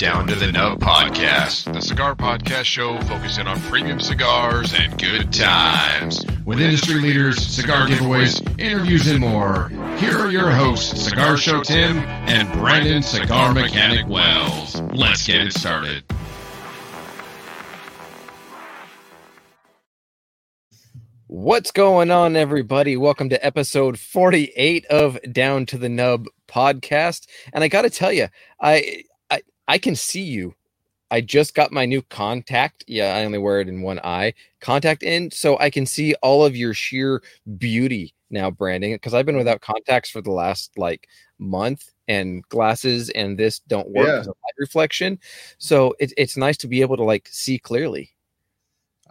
Down to the Nub podcast, the cigar podcast show focusing on premium cigars and good times. With industry leaders, cigar giveaways, interviews, and more. Here are your hosts, Cigar Show Tim and Brandon Cigar Mechanic Wells. Let's get it started. What's going on, everybody? Welcome to episode 48 of Down to the Nub podcast. And I got to tell you, I, I can see you. I just got my new contact. Yeah, I only wear it in one eye. Contact in, so I can see all of your sheer beauty now, Brandon. Because I've been mm-hmm. without contacts for the last like month, and glasses and this don't work Yeah. light reflection. So it, it's nice to be able to like see clearly.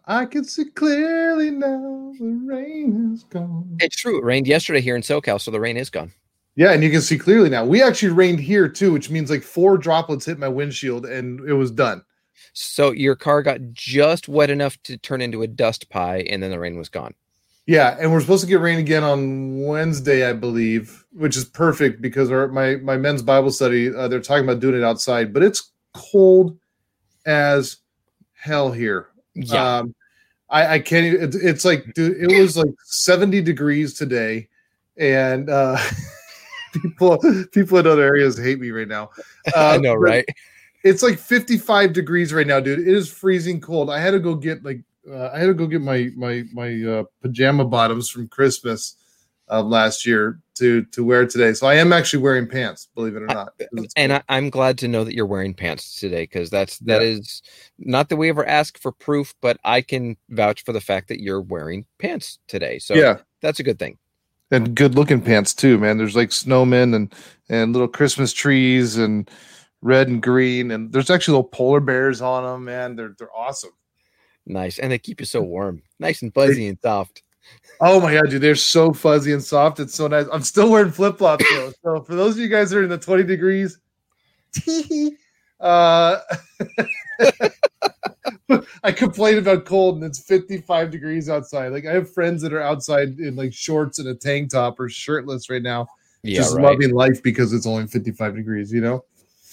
I can see clearly now. The rain is gone. It's true. It rained yesterday here in SoCal, so the rain is gone. Yeah, and you can see clearly now. We actually rained here too, which means like four droplets hit my windshield and it was done. So your car got just wet enough to turn into a dust pie, and then the rain was gone. Yeah, and we're supposed to get rain again on Wednesday, I believe, which is perfect because our my my men's Bible study uh, they're talking about doing it outside, but it's cold as hell here. Yeah, Um, I, I can't. Even, it's, it's like, dude, it was like seventy degrees today, and uh, people people in other areas hate me right now. I Uh, know, right? It's like fifty-five degrees right now, dude. It is freezing cold. I had to go get like uh, I had to go get my my my uh, pajama bottoms from Christmas of last year to to wear today. So I am actually wearing pants, believe it or not. And. I, I'm glad to know that you're wearing pants today because that's that Yeah. is not that we ever ask for proof, but I can vouch for the fact that you're wearing pants today. So yeah. that's a good thing. And good looking pants too, man. There's like snowmen and and little Christmas trees and red and green, and there's actually little polar bears on them, man. They're they're awesome. Nice, and they keep you so warm, nice and fuzzy and soft. Oh my god, dude, they're so fuzzy and soft. It's so nice. I'm still wearing flip flops though. So for those of you guys that are in the 20 degrees, uh, I complain about cold and it's 55 degrees outside. Like I have friends that are outside in like shorts and a tank top or shirtless right now, Yeah, just right. loving life because it's only 55 degrees. You know.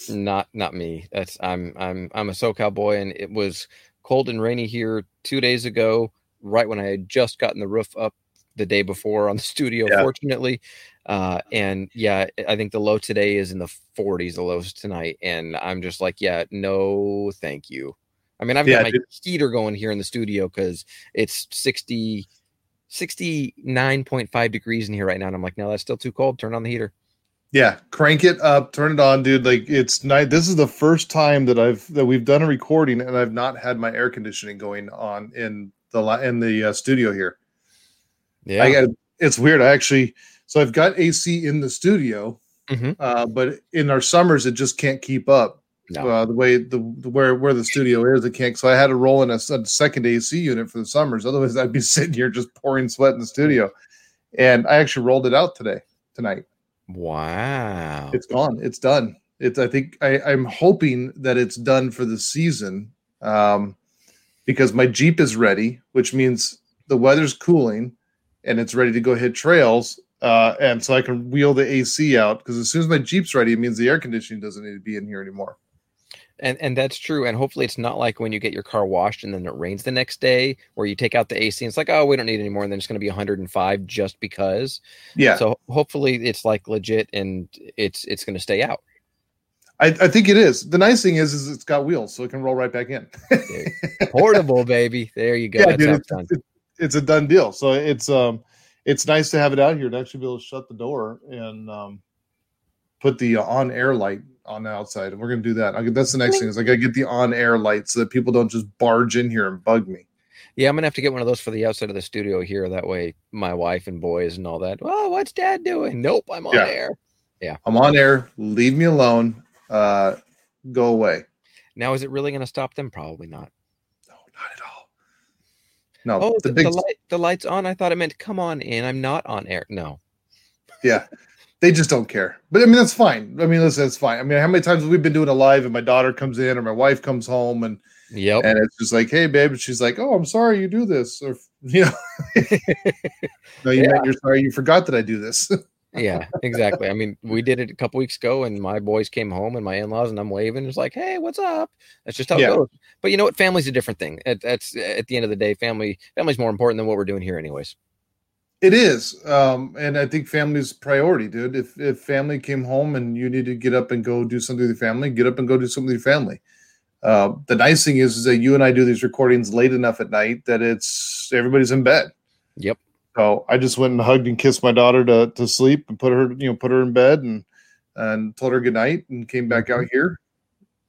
Not not me. That's I'm I'm I'm a SoCal boy, and it was cold and rainy here two days ago, right when I had just gotten the roof up the day before on the studio. Yeah. Fortunately, uh, and yeah, I think the low today is in the 40s. The lows tonight, and I'm just like, yeah, no, thank you. I mean, I've Yeah, got my dude. heater going here in the studio because it's 60. 69.5 degrees in here right now. And I'm like, no, that's still too cold. Turn on the heater. Yeah, crank it up, turn it on, dude. Like it's night. This is the first time that I've that we've done a recording and I've not had my air conditioning going on in the in the uh, studio here. Yeah. I got it's weird. I actually so I've got AC in the studio, Mhm. uh, but in our summers it just can't keep up. No. Uh, the way the, the where where the studio is, it can't. So I had to roll in a second AC unit for the summers. Otherwise, I'd be sitting here just pouring sweat in the studio. And I actually rolled it out today tonight. wow. It's gone. It's done. It's. I think I, I'm hoping that it's done for the season, um, because my Jeep is ready, which means the weather's cooling, and it's ready to go hit trails. Uh, and so I can wheel the AC out because as soon as my Jeep's ready, it means the air conditioning doesn't need to be in here anymore. And and that's true. And hopefully it's not like when you get your car washed and then it rains the next day where you take out the AC and it's like, oh, we don't need anymore. And then it's going to be 105 just because. Yeah, So hopefully it's like legit and it's it's going to stay out. I, I think it is. The nice thing is, is it's got wheels, so it can roll right back in. Portable, baby. There you go. yeah, dude, it's, it's it's, it's a done deal. So it's um, it's nice to have it out here to actually be able to shut the door and um, put the on air light on the outside, and we're gonna do that. I, that's the next thing is I gotta get the on air light so that people don't just barge in here and bug me. Yeah, I'm gonna have to get one of those for the outside of the studio here. That way, my wife and boys and all that. Oh, what's Dad doing? Nope, I'm on Yeah. air. Yeah, I'm on air. Leave me alone. Uh, go away. Now, is it really gonna stop them? Probably not. No, not at all. No, Oh, the the, big the light, the lights on. I thought it meant come on in. I'm not on air. No. yeah they just don't care but i mean that's fine i mean listen it's fine i mean how many times have we been doing a live and my daughter comes in or my wife comes home and Yep. and it's just like hey babe and she's like oh i'm sorry you do this or you know no you meant you're sorry you forgot that i do this yeah, exactly. I mean, we did it a couple weeks ago, and my boys came home, and my in-laws, and I'm waving. It's like, hey, what's up? That's just how Yeah. it goes. But you know what? Family's a different thing. It, that's at the end of the day, family. Family's more important than what we're doing here, anyways. It is, um, and I think family's priority, dude. If if family came home and you need to get up and go do something with your family, get up and go do something with your family. Uh, the nice thing is, is that you and I do these recordings late enough at night that it's everybody's in bed. Yep. So I just went and hugged and kissed my daughter to to sleep and put her, you know, put her in bed and and told her good night and came back out here.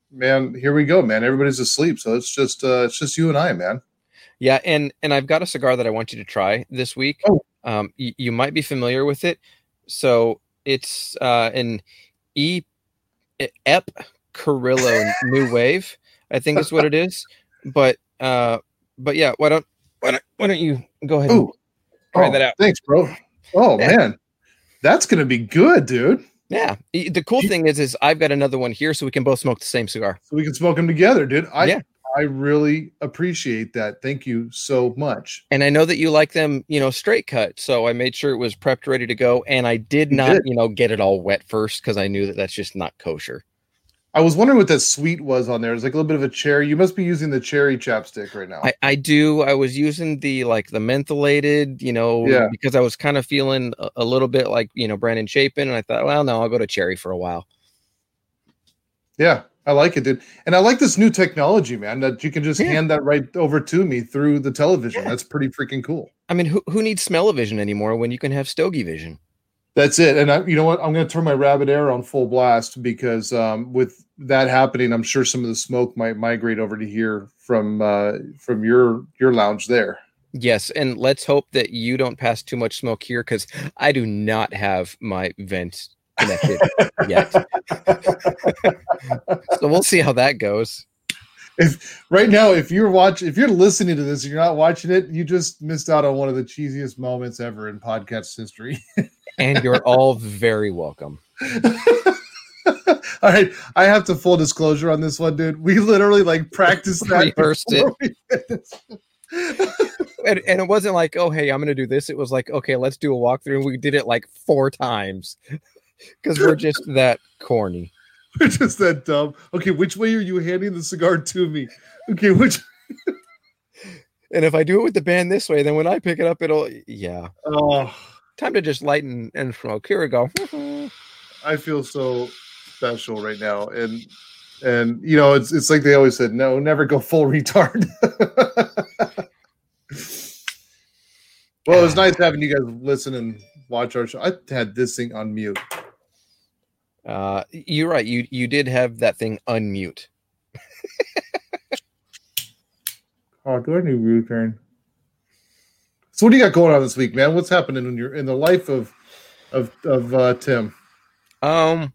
Man, here we go, man. Everybody's asleep, so it's just uh, it's just you and I, man. Yeah, and and I've got a cigar that I want you to try this week. Oh. Um, y- you might be familiar with it. So it's uh, an E Ep Carrillo New Wave. I think is what it is. But uh, but yeah, why don't why don't why don't you go ahead and Ooh. try Oh, that out? Thanks, bro. Oh Yeah. man, that's gonna be good, dude. Yeah. The cool thing is, is I've got another one here, so we can both smoke the same cigar. So we can smoke them together, dude. I Yeah. I really appreciate that. Thank you so much. And I know that you like them, you know, straight cut. So I made sure it was prepped, ready to go. And I did You not, did. you know, get it all wet first because I knew that that's just not kosher. I was wondering what that sweet was on there. It's like a little bit of a cherry. You must be using the cherry chapstick right now. I, I do. I was using the like the mentholated, you know, Yeah. because I was kind of feeling a, a little bit like, you know, Brandon Chapin. And I thought, well, no, I'll go to cherry for a while. yeah, I like it, dude. And I like this new technology, man, that you can just Yeah. hand that right over to me through the television. Yeah. That's pretty freaking cool. I mean, who, who needs smell-o-vision anymore when you can have stogie vision? That's it. And I, you know what? I'm going to turn my rabbit air on full blast because um, with that happening, I'm sure some of the smoke might migrate over to here from uh, from your your lounge there. Yes. And let's hope that you don't pass too much smoke here because I do not have my vent connected yet. So we'll see how that goes. if right now, if you're watching, if you're listening to this and you're not watching it, you just missed out on one of the cheesiest moments ever in podcast history. And you're all very welcome. All right, I have to full disclosure on this one, dude. We literally like practiced that. Rehearsed it. before we finished. And, and it wasn't like, oh, hey, I'm going to do this. It was like, okay, let's do a walkthrough. And we did it like four times because we're just that corny. We're just that dumb. Okay, which way are you handing the cigar to me? Okay, which? And if I do it with the band this way, then when I pick it up, it'll, yeah. Oh, Time to just lighten and smoke. Here we go. I feel so special right now, and and you know, it's it's like they always said, no, never go full retard. well, it was nice having you guys listen and watch our show. I had this thing on mute. Uh, you're right. You you did have that thing unmute. Oh, do I need return? So, what do you got going on this week, man? What's happening in your in the life of of of uh, Tim? Um,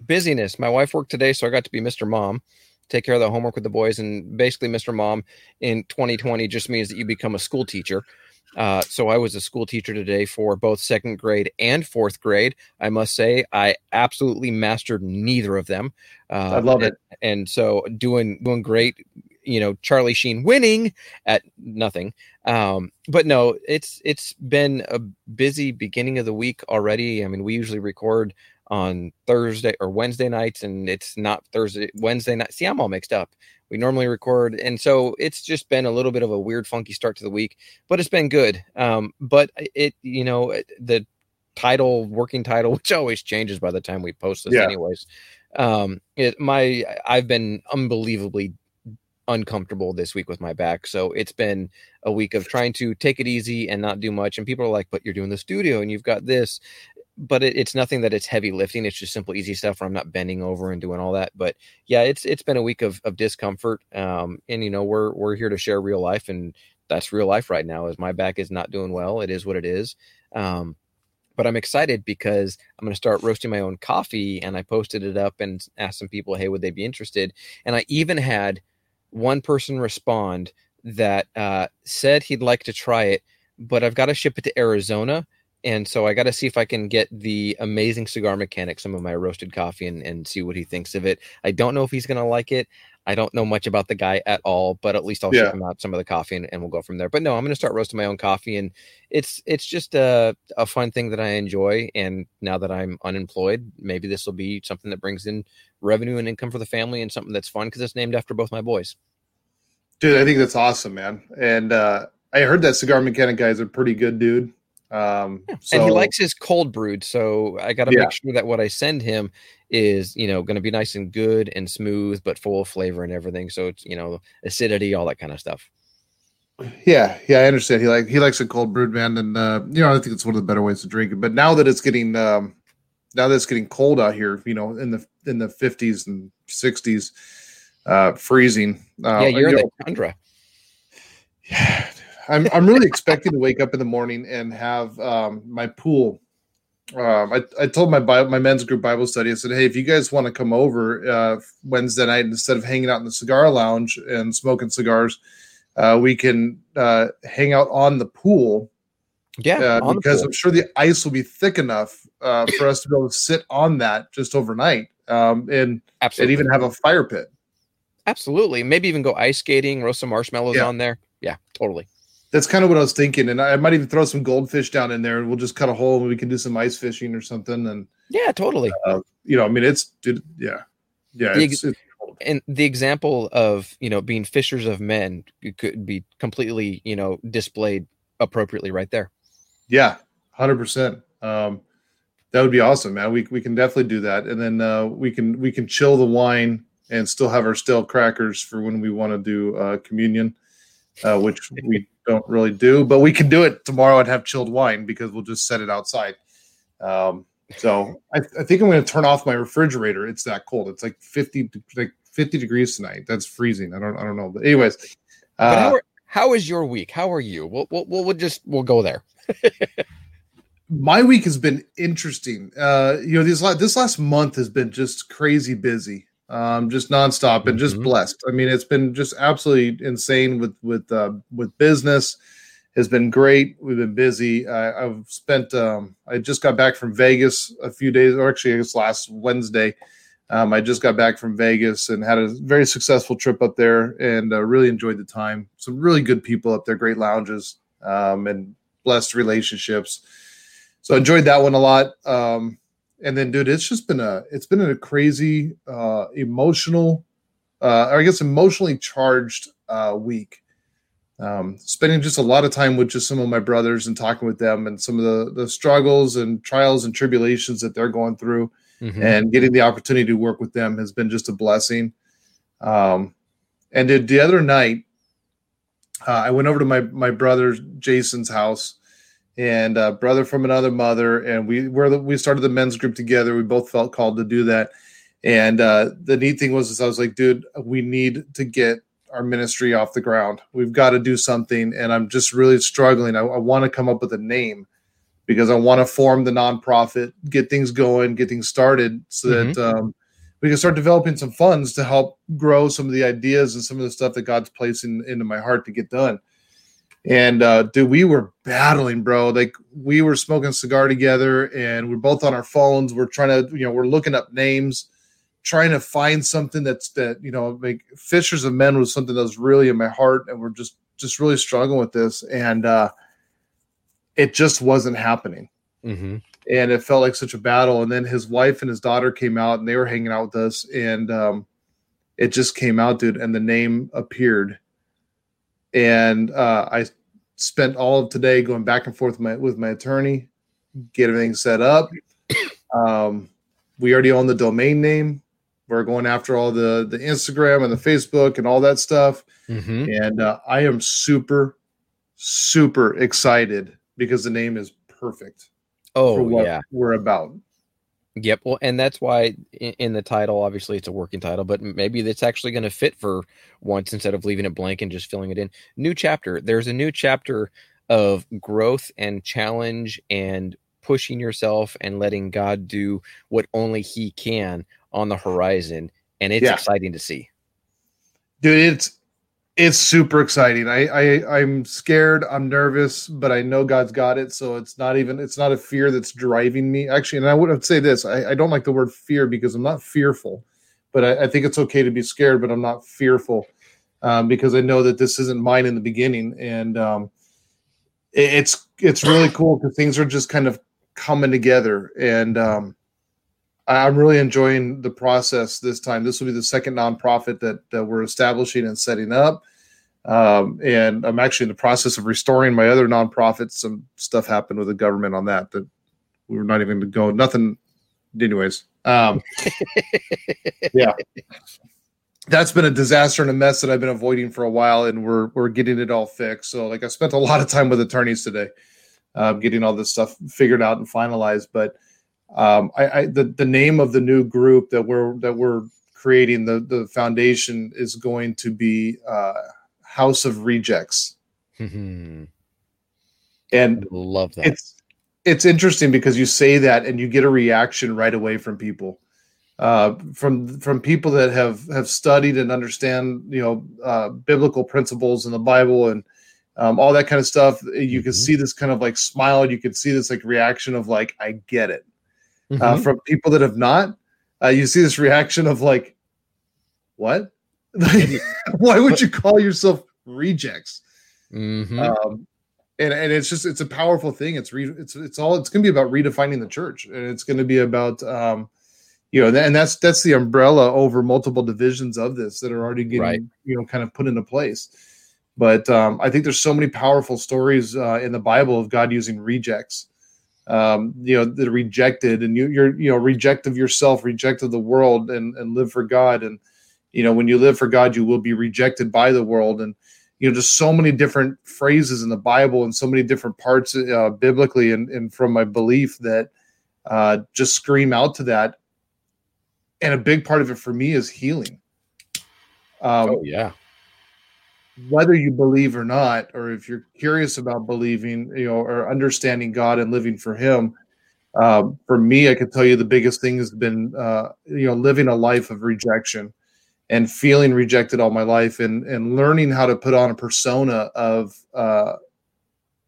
busyness. My wife worked today, so I got to be Mr. Mom, take care of the homework with the boys, and basically, Mr. Mom in 2020 just means that you become a school teacher. Uh, so I was a school teacher today for both second grade and fourth grade. I must say, I absolutely mastered neither of them. Uh, I love and- it. and so doing doing great. You know, Charlie Sheen winning at nothing. Um, but no, it's it's been a busy beginning of the week already. I mean, we usually record on Thursday or Wednesday nights, and it's not Thursday, Wednesday night. See, I'm all mixed up. We normally record, and so it's just been a little bit of a weird, funky start to the week, but it's been good. Um, but it, you know, the title, working title, which always changes by the time we post this, Yeah. anyways. Um, it, my I've been unbelievably uncomfortable this week with my back, so it's been a week of trying to take it easy and not do much. And people are like, "But you're doing the studio, and you've got this." But it, it's nothing that it's heavy lifting. It's just simple, easy stuff where I'm not bending over and doing all that. But yeah, it's it's been a week of of discomfort. Um, and you know, we're we're here to share real life, and that's real life right now. Is my back is not doing well. It is what it is. Um, but I'm excited because I'm going to start roasting my own coffee, and I posted it up and asked some people, "Hey, would they be interested?" And I even had one person respond that uh, said he'd like to try it, but I've got to ship it to Arizona, and so I got to see if I can get the amazing cigar mechanic some of my roasted coffee and, and see what he thinks of it. I don't know if he's going to like it. I don't know much about the guy at all, but at least I'll Yeah. check him out some of the coffee and, and we'll go from there. But no, I'm going to start roasting my own coffee, and it's it's just a a fun thing that I enjoy. And now that I'm unemployed, maybe this will be something that brings in revenue and income for the family, and something that's fun because it's named after both my boys. Dude, I think that's awesome, man. And uh, I heard that cigar mechanic guy is a pretty good dude. Um, so, and he likes his cold brewed, so I got to Yeah. make sure that what I send him is you know going to be nice and good and smooth, but full of flavor and everything. So it's you know acidity, all that kind of stuff. yeah, yeah, I understand. He like he likes a cold brewed man, and uh, you know, I think it's one of the better ways to drink it. But now that it's getting um, now that it's getting cold out here, you know, in the in the fifties and sixties, uh, freezing. Uh, yeah, you're you in know, the tundra. Yeah, I'm I'm really expecting to wake up in the morning and have um, my pool. Um, I, I told my Bible, my men's group Bible study. I said, hey, if you guys want to come over uh, Wednesday night instead of hanging out in the cigar lounge and smoking cigars, uh, we can uh, hang out on the pool Yeah, uh, because pool. I'm sure the ice will be thick enough uh, for us to be able to sit on that just overnight um, and Absolutely. and even have a fire pit. absolutely. Maybe even go ice skating, roast some marshmallows Yeah. on there. Yeah, totally. That's kind of what I was thinking, and I might even throw some goldfish down in there, and we'll just cut a hole and we can do some ice fishing or something. And Yeah, totally. you know, I mean, it's dude, yeah, yeah, The it's, it's and the example of you know being fishers of men could be completely you know displayed appropriately right there. yeah, hundred percent. Um, that would be awesome, man. We we can definitely do that, and then uh, we can we can chill the wine and still have our stale crackers for when we want to do uh, communion, uh, which we don't really do, but we can do it tomorrow and have chilled wine because we'll just set it outside. Um, so I, I think I'm going to turn off my refrigerator. It's that cold. It's like 50 like 50 degrees tonight. That's freezing. I don't I don't know, but anyways, But uh, how, are, how is your week? How are you? We'll, we'll, we'll, we'll just we'll go there. my week has been interesting. Uh, you know, this last this last month has been just crazy busy, um, just nonstop, and just Mhm. blessed. I mean, it's been just absolutely insane with with uh, with business. Has been great. We've been busy. I, I've spent. Um, I just got back from Vegas a few days, or actually, I guess last Wednesday. Um, I just got back from Vegas and had a very successful trip up there, and uh, really enjoyed the time. Some really good people up there, great lounges, um, and blessed relationships so I enjoyed that one a lot um and then dude it's just been a it's been a crazy uh emotional uh or i guess emotionally charged uh week um spending just a lot of time with just some of my brothers and talking with them and some of the the struggles and trials and tribulations that they're going through Mhm. and getting the opportunity to work with them has been just a blessing. Um, and the, the other night, uh, I went over to my my brother Jason's house, and uh, brother from another mother, and we were the, we started the men's group together. We both felt called to do that, and uh, the neat thing was, is I was like, dude, we need to get our ministry off the ground. We've got to do something, and I'm just really struggling. I, I want to come up with a name because I want to form the nonprofit, get things going, get things started, so that um, we can start developing some funds to help grow some of the ideas and some of the stuff that God's placing into my heart to get done. And uh, dude, we were battling, bro. Like we were smoking cigar together, and we're both on our phones. We're trying to, you know, we're looking up names, trying to find something that's that, you know, like Fishers of Men was something that was really in my heart, and we're just just really struggling with this. And uh, it just wasn't happening Mhm. and it felt like such a battle and then his wife and his daughter came out and they were hanging out with us and um, it just came out dude and the name appeared and uh, i spent all of today going back and forth with my, with my attorney get everything set up um, we already own the domain name we're going after all the the instagram and the facebook and all that stuff Mhm. and uh, i am super super excited because the name is perfect for Oh what yeah. we're about. Yep. Well, and that's why in, in the title, obviously, it's a working title, but maybe it's actually going to fit for once instead of leaving it blank and just filling it in. New chapter. There's a new chapter of growth and challenge and pushing yourself and letting God do what only He can on the horizon, and it's Yeah. exciting to see. Dude, it's It's super exciting. I, I I'm scared. I'm nervous, but I know God's got it. So it's not even it's not a fear that's driving me. Actually, and I would say this: I, I don't like the word fear because I'm not fearful, but I, I think it's okay to be scared, but I'm not fearful um, because I know that this isn't mine in the beginning, and um, it, it's it's really cool because things are just kind of coming together, and um, I'm really enjoying the process this time. This will be the second nonprofit that, that we're establishing and setting up. Um, and I'm actually in the process of restoring my other nonprofits. Some stuff happened with the government on that that we were not even to go. Nothing, anyways. Um, yeah, that's been a disaster and a mess that I've been avoiding for a while, and we're we're getting it all fixed. So, like, I spent a lot of time with attorneys today, uh, getting all this stuff figured out and finalized. But um, I, I the, the name of the new group that we're that we're creating the the foundation is going to be uh, House of Rejects, Mm-hmm. and Love that. it's it's interesting because you say that and you get a reaction right away from people uh, from from people that have have studied and understand you know uh, biblical principles in the bible and um, all that kind of stuff you can Mhm. see this kind of like smile you can see this like reaction of like i get it uh, Mhm. from people that have not uh, you see this reaction of like what why would you call yourself rejects Mhm. um, and and it's just it's a powerful thing. It's re, it's it's all it's going to be about redefining the church, and it's going to be about um, you know, and that's that's the umbrella over multiple divisions of this that are already getting Right. you know kind of put into place. But um, I think there's so many powerful stories uh, in the Bible of God using rejects. Um, you know, that are rejected, and you, you're you know reject of yourself, reject of the world, and and live for God. And you know, when you live for God, you will be rejected by the world, and you know just so many different phrases in the bible and so many different parts uh, biblically and, and from my belief that uh, just scream out to that and a big part of it for me is healing um, oh yeah. Whether you believe or not or if you're curious about believing you know or understanding god and living for him um, for me i can tell you the biggest thing has been uh, you know living a life of rejection and feeling rejected all my life and and learning how to put on a persona of uh,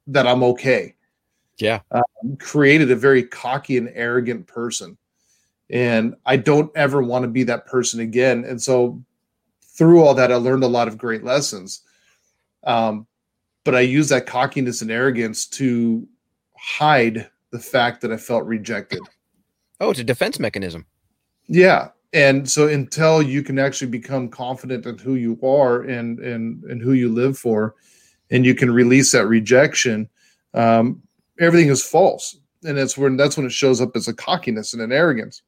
that i'm okay. Yeah. created a very cocky and arrogant person. And i don't ever want to be that person again. And so through all that i learned a lot of great lessons. Um, but i use that cockiness and arrogance to hide the fact that i felt rejected. Oh, it's a defense mechanism. yeah. And so until you can actually become confident in who you are and and and who you live for and you can release that rejection um, everything is false. And that's when that's when it shows up as a cockiness and an arrogance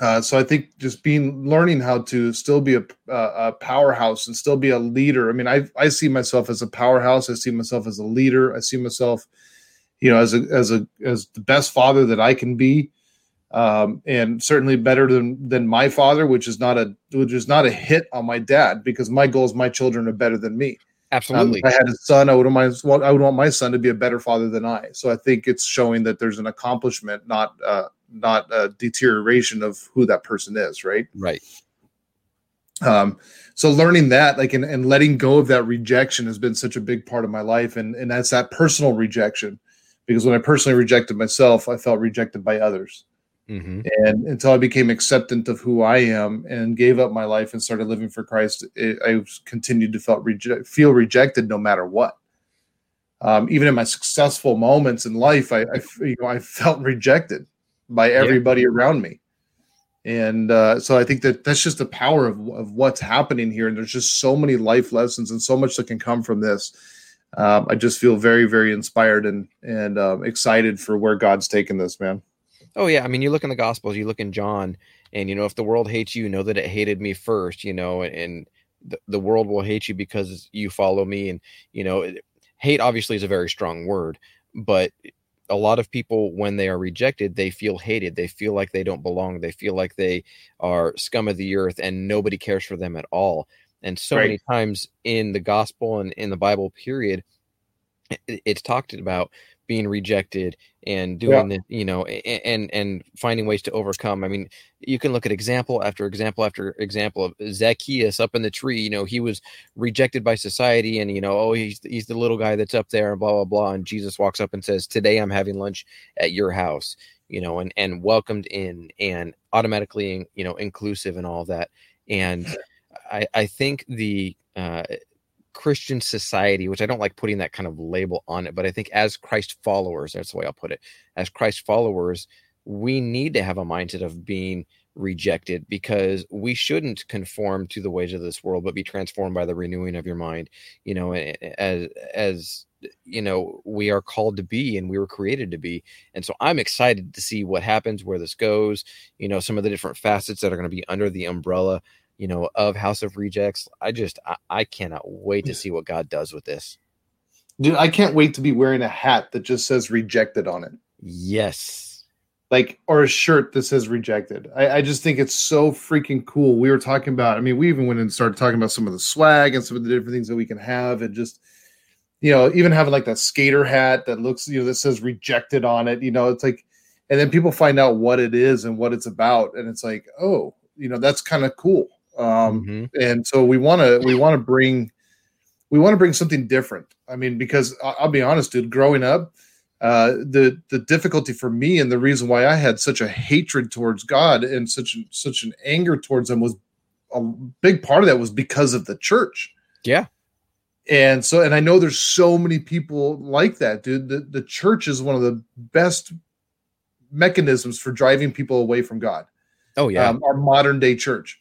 uh, so i think just being learning how to still be a, a, powerhouse and still be a leader i mean i i see myself as a powerhouse i see myself as a leader i see myself you know as a as a as the best father that i can be um, and certainly better than than my father, which is not a which is not a hit on my dad because my goal is my children are better than me. Um, Absolutely. if I had a son, I would mind, I would want my son to be a better father than I. So I think it's showing that there's an accomplishment, not uh, not a deterioration of who that person is, right? right. um so learning that like and, and letting go of that rejection has been such a big part of my life and and that's that personal rejection. Because when i personally rejected myself i felt rejected by others. Hmm and until i became acceptant of who i am and gave up my life and started living for christ it, i continued to felt reject, feel rejected no matter what. Um, even in my successful moments in life I, I you know i felt rejected by everybody around me and uh, so I think that that's just the power of, of what's happening here. And there's just so many life lessons and so much that can come from this. Um, I just feel very, very inspired and and um, excited for where God's taken this, man. Oh yeah, I mean, you look in the Gospels, you look in John, and you know, if the world hates you, know that it hated me first. You know, and the, the world will hate you because you follow me. And you know, it- hate obviously is a very strong word, but a lot of people, when they are rejected, they feel hated. They feel like they don't belong. They feel like they are scum of the earth, and nobody cares for them at all. And so Right. many times in the gospel and in the Bible, period, it's talked about being rejected and doing yeah. the you know and and finding ways to overcome. I mean you can look at example after example after example of zacchaeus up in the tree you know he was rejected by society and you know oh he's he's the little guy that's up there and blah blah blah. And jesus walks up and says today i'm having lunch at your house you know and and welcomed in and automatically you know inclusive and all that. And i i think the uh Christian society, which I don't like putting that kind of label on it, but I think as Christ followers, that's the way I'll put it. As Christ followers, we need to have a mindset of being rejected because we shouldn't conform to the ways of this world, but be transformed by the renewing of your mind. You know, as as you know, we are called to be and we were created to be. And so I'm excited to see what happens, where this goes. You know, some of the different facets that are going to be under the umbrella you know, of House of Rejects. I just I, I cannot wait to see what God does with this. Dude, I can't wait to be wearing a hat that just says rejected on it. Yes. Like, or a shirt that says rejected. I, I just think it's so freaking cool. We were talking about, I mean, we even went and started talking about some of the swag and some of the different things that we can have and just, you know, even having like that skater hat that looks, you know, that says rejected on it. You know, it's like, and then people find out what it is and what it's about. And it's like, oh, you know, that's kind of cool um, mm-hmm. and so we want to we want to bring we want to bring something different. I mean because i'll be honest dude growing up uh, the the difficulty for me and the reason why i had such a hatred towards god and such such an anger towards him was a big part of that was because of the church. Yeah. And so and i know there's so many people like that dude. The, the church is one of the best mechanisms for driving people away from god. Oh yeah. Um, our modern day church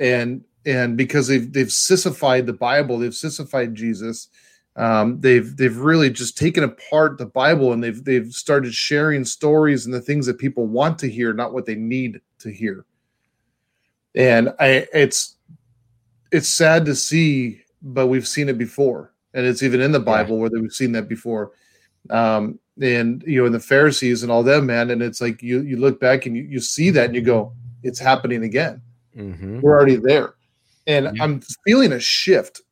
and and because they've they've sissified the Bible, they've sissified Jesus. Um, they've they've really just taken apart the Bible and they've they've started sharing stories and the things that people want to hear, not what they need to hear. And I it's it's sad to see, but we've seen it before, and it's even in the Bible yeah. where we've seen that before. Um, and you know, in the Pharisees and all them, man, and it's like you you look back and you, you see that and you go, it's happening again Mm-hmm. We're already there. And yeah. I'm feeling a shift.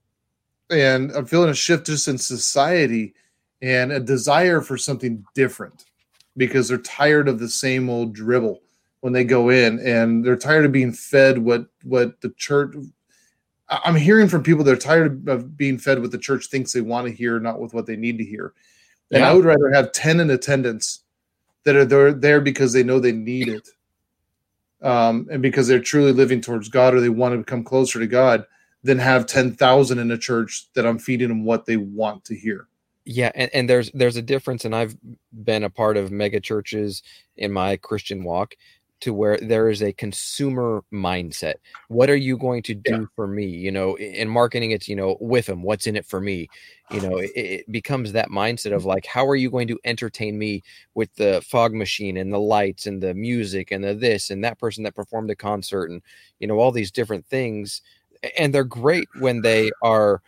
And I'm feeling a shift just in society and a desire for something different because they're tired of the same old dribble when they go in and they're tired of being fed what what the church I'm hearing from people they're tired of being fed what the church thinks they want to hear, not with what they need to hear. And yeah. I would rather have 10 in attendance that are there, there because they know they need it um, and because they're truly living towards God or they want to become closer to God, than have 10,000 in a church that I'm feeding them what they want to hear. Yeah, and, and there's there's a difference, and I've been a part of mega churches in my Christian walk, to where there is a consumer mindset. What are you going to do yeah. for me? You know, in marketing, it's, you know, with them, what's in it for me? You know, it, it, becomes that mindset of like, how are you going to entertain me with the fog machine and the lights and the music and the this and that person that performed a concert and, you know, all these different things. And they're great when they are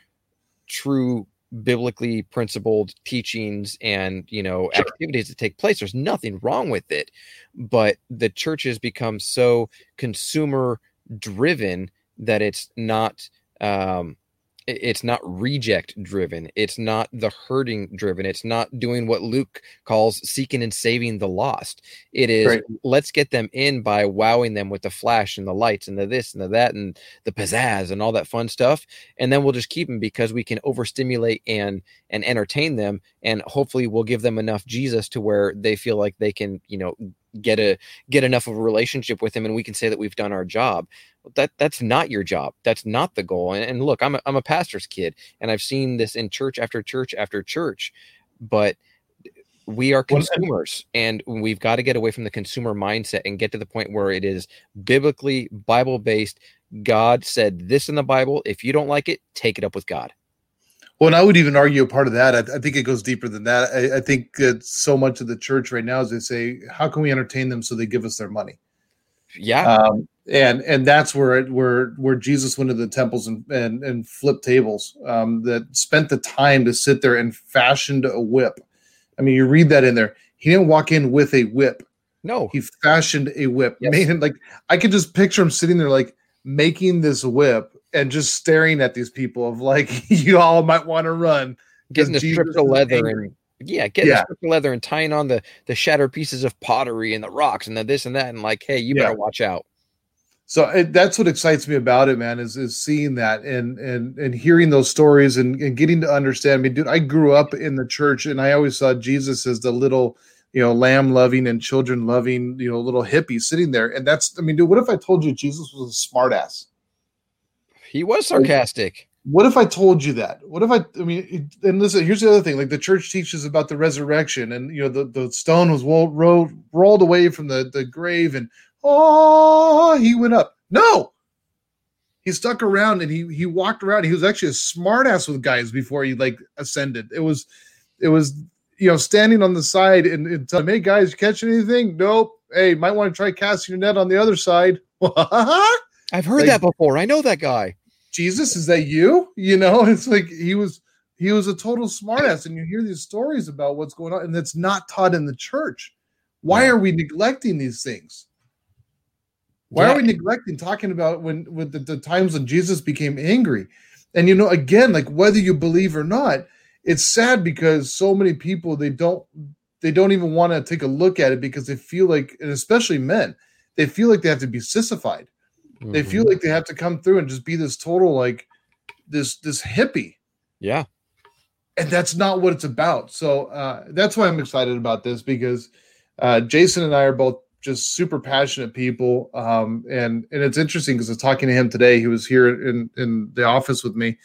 true biblically principled teachings and you know sure. activities that take place there's nothing wrong with it but the church has become so consumer driven that it's not um it's not reject driven it's not the hurting driven it's not doing what luke calls seeking and saving the lost it is right. let's get them in by wowing them with the flash and the lights and the this and the that and the pizzazz and all that fun stuff and then we'll just keep them because we can overstimulate and and entertain them and hopefully we'll give them enough jesus to where they feel like they can you know get a get enough of a relationship with him and we can say that we've done our job. That that's not your job. That's not the goal. And, and look I'm a, I'm a pastor's kid and i've seen this in church after church after church but we are consumers and we've got to get away from the consumer mindset and get to the point where it is biblically bible based god said this in the bible. If you don't like it take it up with god well, and I would even argue a part of that. I, I think it goes deeper than that. I, I, think that so much of the church right now is they say, "How can we entertain them so they give us their money?" Yeah, um, and and that's where it, where where Jesus went to the temples and and, and flipped tables. Um, that spent the time to sit there and fashioned a whip. I mean, you read that in there. He didn't walk in with a whip. No, he fashioned a whip. Yes. Made him like I could just picture him sitting there like making this whip and just staring at these people of like you all might want to run getting a strip of leather and Yeah, getting Yeah. the leather and tying on the the shattered pieces of pottery and the rocks and the this and that, and like, hey, you better watch out. So it, that's what excites me about it, man, is is seeing that and and and hearing those stories and, and getting to understand. I mean, dude, I grew up in the church and I always saw Jesus as the little, you know, lamb loving and children loving, you know, little hippie sitting there. And that's I mean, dude, what if I told you Jesus was a smartass? He was sarcastic. What if I told you that? What if I? I mean, and listen. Here's the other thing. Like the church teaches about the resurrection, and you know the, the stone was rolled, rolled rolled away from the the grave, and oh, he went up. No, he stuck around, and he he walked around. He was actually a smartass with guys before he like ascended. It was, it was you know standing on the side and, and telling, "Hey guys, you catch anything? Nope. Hey, might want to try casting your net on the other side." I've heard Like- that before. I know that guy. Jesus, is that you? You know, it's like he was he was a total smartass, and you hear these stories about what's going on, and that's not taught in the church. Why are we neglecting these things? Why Yeah. are we neglecting talking about when with the, the times when Jesus became angry? And you know, again, like whether you believe or not, it's sad because so many people they don't they don't even want to take a look at it because they feel like, and especially men, they feel like they have to be sissified they Mhm. feel like they have to come through and just be this total like this this hippie. Yeah. and that's not what it's about. So uh that's why i'm excited about this because uh jason and i are both just super passionate people. Um and and it's interesting because i was talking to him today. He was here in in the office with me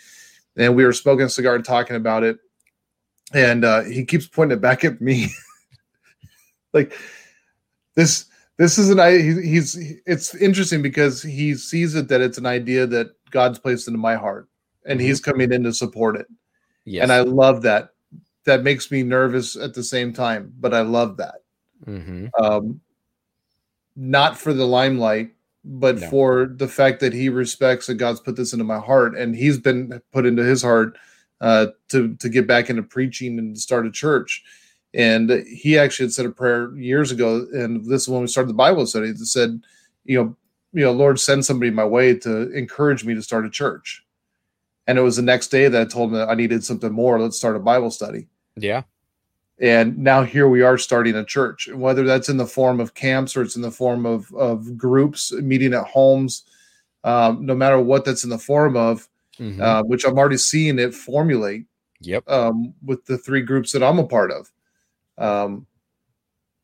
and we were smoking a cigar and talking about it. And uh he keeps pointing it back at me. Like this this is an i he- he's it's interesting because he sees it that it's an idea that god's placed into my heart and he's coming in to support it. Yes. and i love that. That makes me nervous at the same time but i love that. Hmm um not for the limelight but No. for the fact that he respects that god's put this into my heart and he's been put into his heart uh to to get back into preaching and start a church and he actually had said a prayer years ago and this is when we started the bible study that said you know you know lord send somebody my way to encourage me to start a church and it was the next day that i told him that i needed something more let's start a bible study Yeah. and now here we are starting a church whether that's in the form of camps or it's in the form of of groups meeting at homes um, no matter what that's in the form of Mhm. uh, which i'm already seeing it formulate yep. um, with the three groups that i'm a part of um,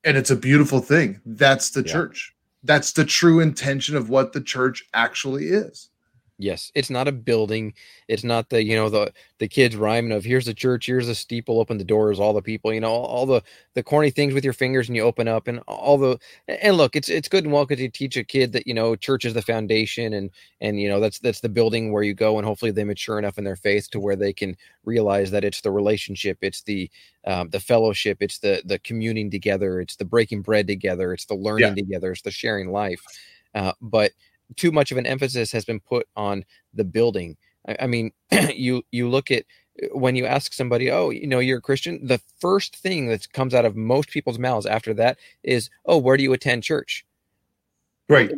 and it's a beautiful thing. That's the Yeah. church. That's the true intention of what the church actually is Yes, it's not a building. It's not the you know the the kids rhyming of here's the church, here's the steeple, open the doors, all the people, you know, all, all the the corny things with your fingers and you open up and all the and look, it's it's good and well to teach a kid that you know church is the foundation and and you know that's that's the building where you go and hopefully they mature enough in their faith to where they can realize that it's the relationship, it's the um, the fellowship, it's the the communing together, it's the breaking bread together, it's the learning together, it's the sharing life. Uh, but too much of an emphasis has been put on the building. I, I mean, you you look at uh, when you ask somebody, "Oh, you know, you're a Christian," the first thing that comes out of most people's mouths after that is, "Oh, where do you attend church?" right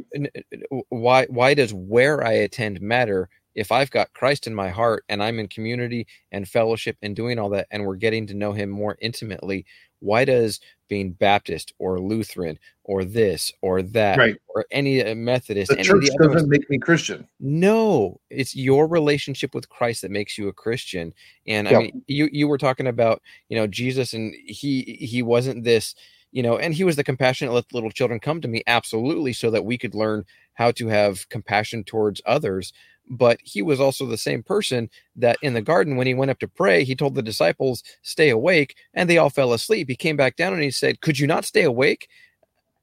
Why why does where I attend matter? If I've got Christ in my heart and I'm in community and fellowship and doing all that, and we're getting to know Him more intimately, why does being Baptist or Lutheran or this or that Right. or any uh, Methodist, the church the doesn't make me christian no, it's your relationship with Christ that makes you a Christian. And I mean, you you were talking about you know Jesus, and he he wasn't this you know, and he was the compassionate let the little children come to me absolutely, so that we could learn how to have compassion towards others. But he was also the same person that in the garden, when he went up to pray, he told the disciples, "Stay awake," and they all fell asleep. He came back down and he said, "Could you not stay awake?"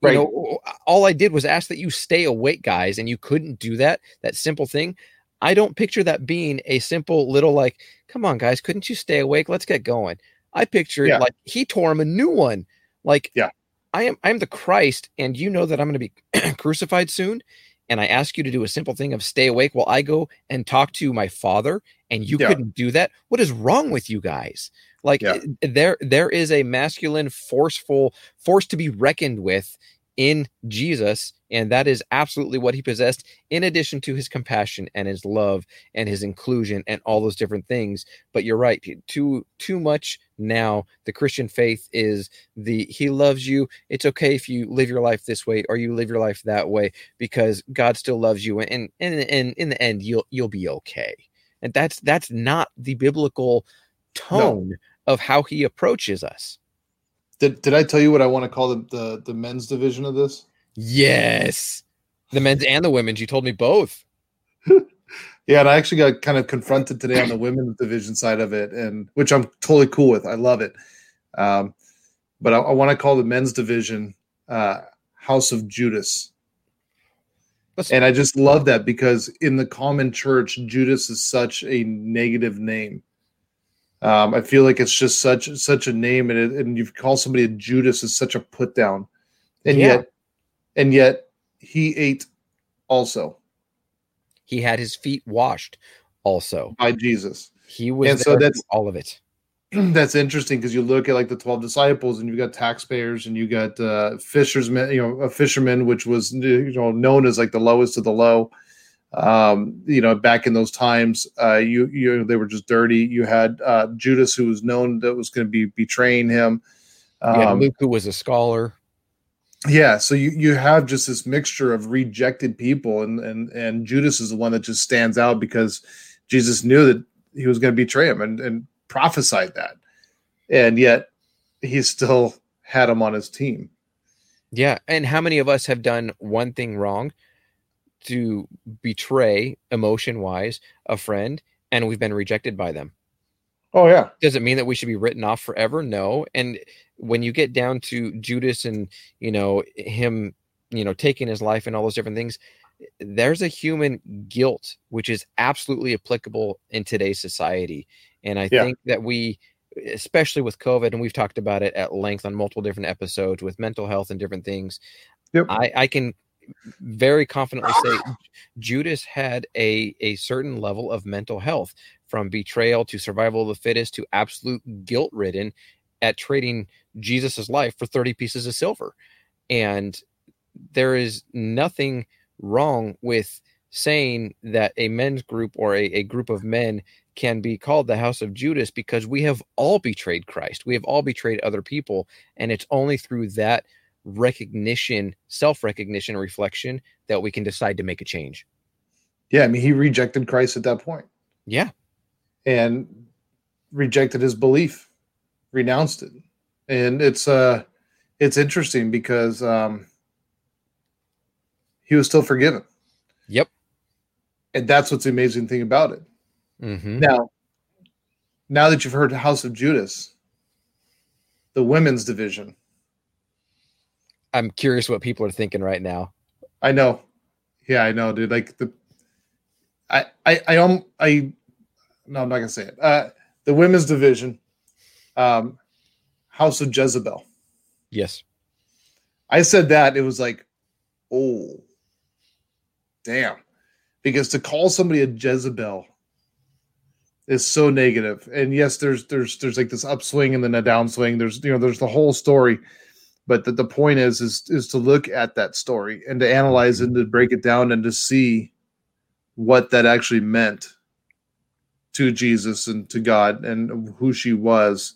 Right. You know, all I did was ask that you stay awake, guys, and you couldn't do that. That simple thing. I don't picture that being a simple little like, come on, guys, couldn't you stay awake? Let's get going. I picture Yeah. like he tore him a new one. Like, Yeah. I am I am the Christ, and you know that I'm going to be crucified soon. And I ask you to do a simple thing of stay awake while I go and talk to my father, and you Yeah. couldn't do that. What is wrong with you guys? Like Yeah. Eh, eh, there there is a masculine, forceful, force to be reckoned with in Jesus And that is absolutely what he possessed, in addition to his compassion and his love and his inclusion and all those different things. But you're right, too too much now. The Christian faith is the he loves you. It's okay if you live your life this way or you live your life that way because God still loves you, and and, and in the end you'll you'll be okay. And that's that's not the biblical tone no. of how he approaches us. Did did I tell you what I want to call the, the the men's division of this? Yes. The men's and the women's. You told me both. yeah, and I actually got kind of confronted today on the women's division side of it, and which I'm totally cool with. I love it. Um, but I, I want to call the men's division uh, House of Judas. and I just love that because in the common church, Judas is such a negative name. Um, I feel like it's just such such a name, and, it, and you call somebody a Judas is such a put down, and yeah. yet, and yet he ate also. He had his feet washed also by Jesus. He was and so that's all of it. That's interesting because you look at like the twelve disciples, and you've got taxpayers, and you got uh, fishermen, you know, a fisherman, which was you know known as like the lowest of the low um, you know, back in those times, uh, you you they were just dirty. You had uh, Judas, who was known that was going to be betraying him. Um, Luke, who was a scholar. Yeah, so you you have just this mixture of rejected people, and and and Judas is the one that just stands out because Jesus knew that he was going to betray him and and prophesied that, and yet he still had him on his team. Yeah, and how many of us have done one thing wrong? to betray emotion wise a friend and we've been rejected by them. Oh yeah. Does it mean that we should be written off forever? No. And when you get down to Judas and you know him, you know, taking his life and all those different things, there's a human guilt which is absolutely applicable in today's society. And I yeah. think that we especially with COVID, and we've talked about it at length on multiple different episodes with mental health and different things. Yep. I, I can very confidently say Judas had a, a certain level of mental health from betrayal to survival of the fittest to absolute guilt ridden at trading Jesus's life for 30 pieces of silver. And there is nothing wrong with saying that a men's group or a, a group of men can be called the house of Judas because we have all betrayed Christ. We have all betrayed other people. And it's only through that recognition, self recognition, reflection that we can decide to make a change. Yeah, I mean, he rejected Christ at that point. Yeah. And rejected his belief, renounced it. And it's uh it's interesting because um he was still forgiven. Yep. And that's what's the amazing thing about it. Mm-hmm. Now, now that you've heard House of Judas, the women's division, I'm curious what people are thinking right now. I know. Yeah, I know, dude. Like the I I I um I no, I'm not gonna say it. Uh the women's division, um, House of Jezebel. Yes. I said that, it was like, oh damn. Because to call somebody a Jezebel is so negative. And yes, there's there's there's like this upswing and then a downswing. There's you know, there's the whole story but the, the point is is is to look at that story and to analyze it and to break it down and to see what that actually meant to Jesus and to God and who she was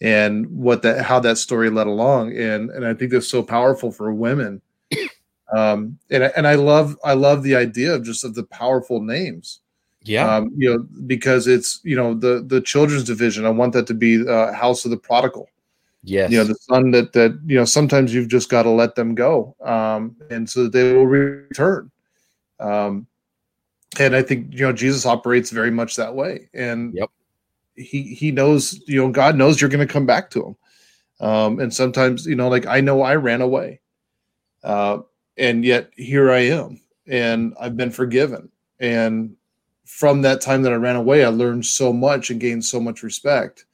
and what that how that story led along. And and I think that's so powerful for women. Um and and I love I love the idea of just of the powerful names. Yeah. Um you know because it's you know the the children's division. I want that to be uh, house of the prodigal. Yes. You know, the son that that you know sometimes you've just got to let them go, um, and so that they will return. Um, and I think you know Jesus operates very much that way, and yep, he he knows you know God knows you're going to come back to him, um, and sometimes you know like I know I ran away, uh, and yet here I am, and I've been forgiven, and from that time that I ran away, I learned so much and gained so much respect.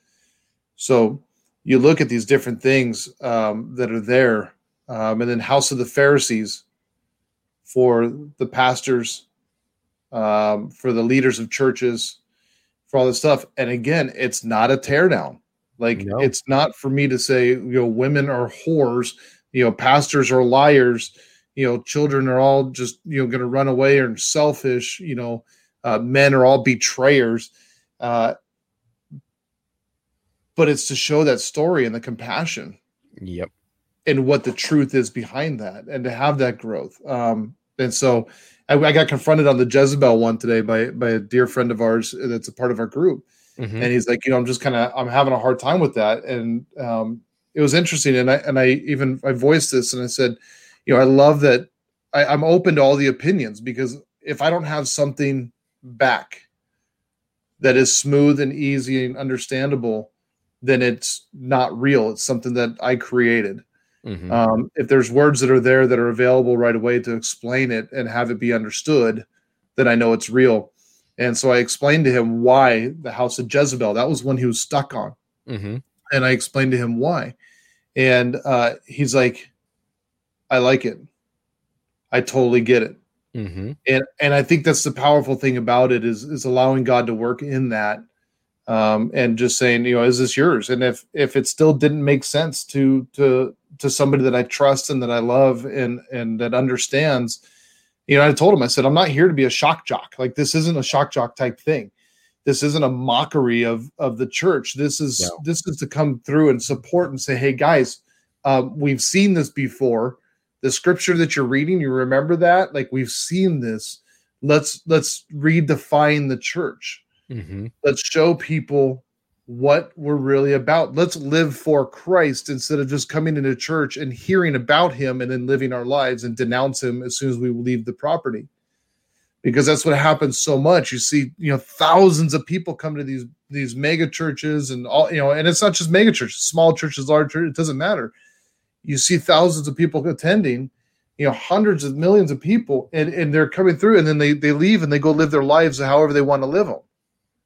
So you look at these different things um, that are there, um, and then House of the Pharisees for the pastors, um, for the leaders of churches, for all this stuff. And again, it's not a teardown. Like no. it's not for me to say, you know, women are whores, you know, pastors are liars, you know children are all just you know going to run away and selfish you know uh, men are all betrayers uh, but it's to show that story and the compassion Yep. and what the truth is behind that and to have that growth um, and so I, I got confronted on the jezebel one today by by a dear friend of ours that's a part of our group Mhm. and he's like, you know, I'm just kind of I'm having a hard time with that, and um, it was interesting, and I and I even I voiced this, and I said, you know, I love that I, I'm open to all the opinions because if I don't have something back that is smooth and easy and understandable, then it's not real. It's something that I created. Mhm. Um, if there's words that are there that are available right away to explain it and have it be understood, then I know it's real. And so I explained to him why the house of Jezebel, that was one he was stuck on. Mhm. And I explained to him why. And uh, he's like, I like it. I totally get it. Mhm. And and I think that's the powerful thing about it is is allowing God to work in that. Um, and just saying, you know, is this yours? And if if it still didn't make sense to to to somebody that I trust and that I love and and that understands, you know, I told him, I said, I'm not here to be a shock jock. Like this isn't a shock jock type thing. This isn't a mockery of of the church. This is No. this is to come through and support and say, hey guys, um, we've seen this before. The scripture that you're reading, you remember that? Like we've seen this. Let's let's redefine the church Mhm. let's show people what we're really about. Let's live for Christ instead of just coming into church and hearing about him and then living our lives and denounce him as soon as we leave the property. Because that's what happens so much. You see, you know, thousands of people come to these these mega churches and all, you know, and it's not just mega churches, small churches, large churches, it doesn't matter. You see thousands of people attending, you know, hundreds of millions of people, and, and they're coming through and then they they leave and they go live their lives however they want to live them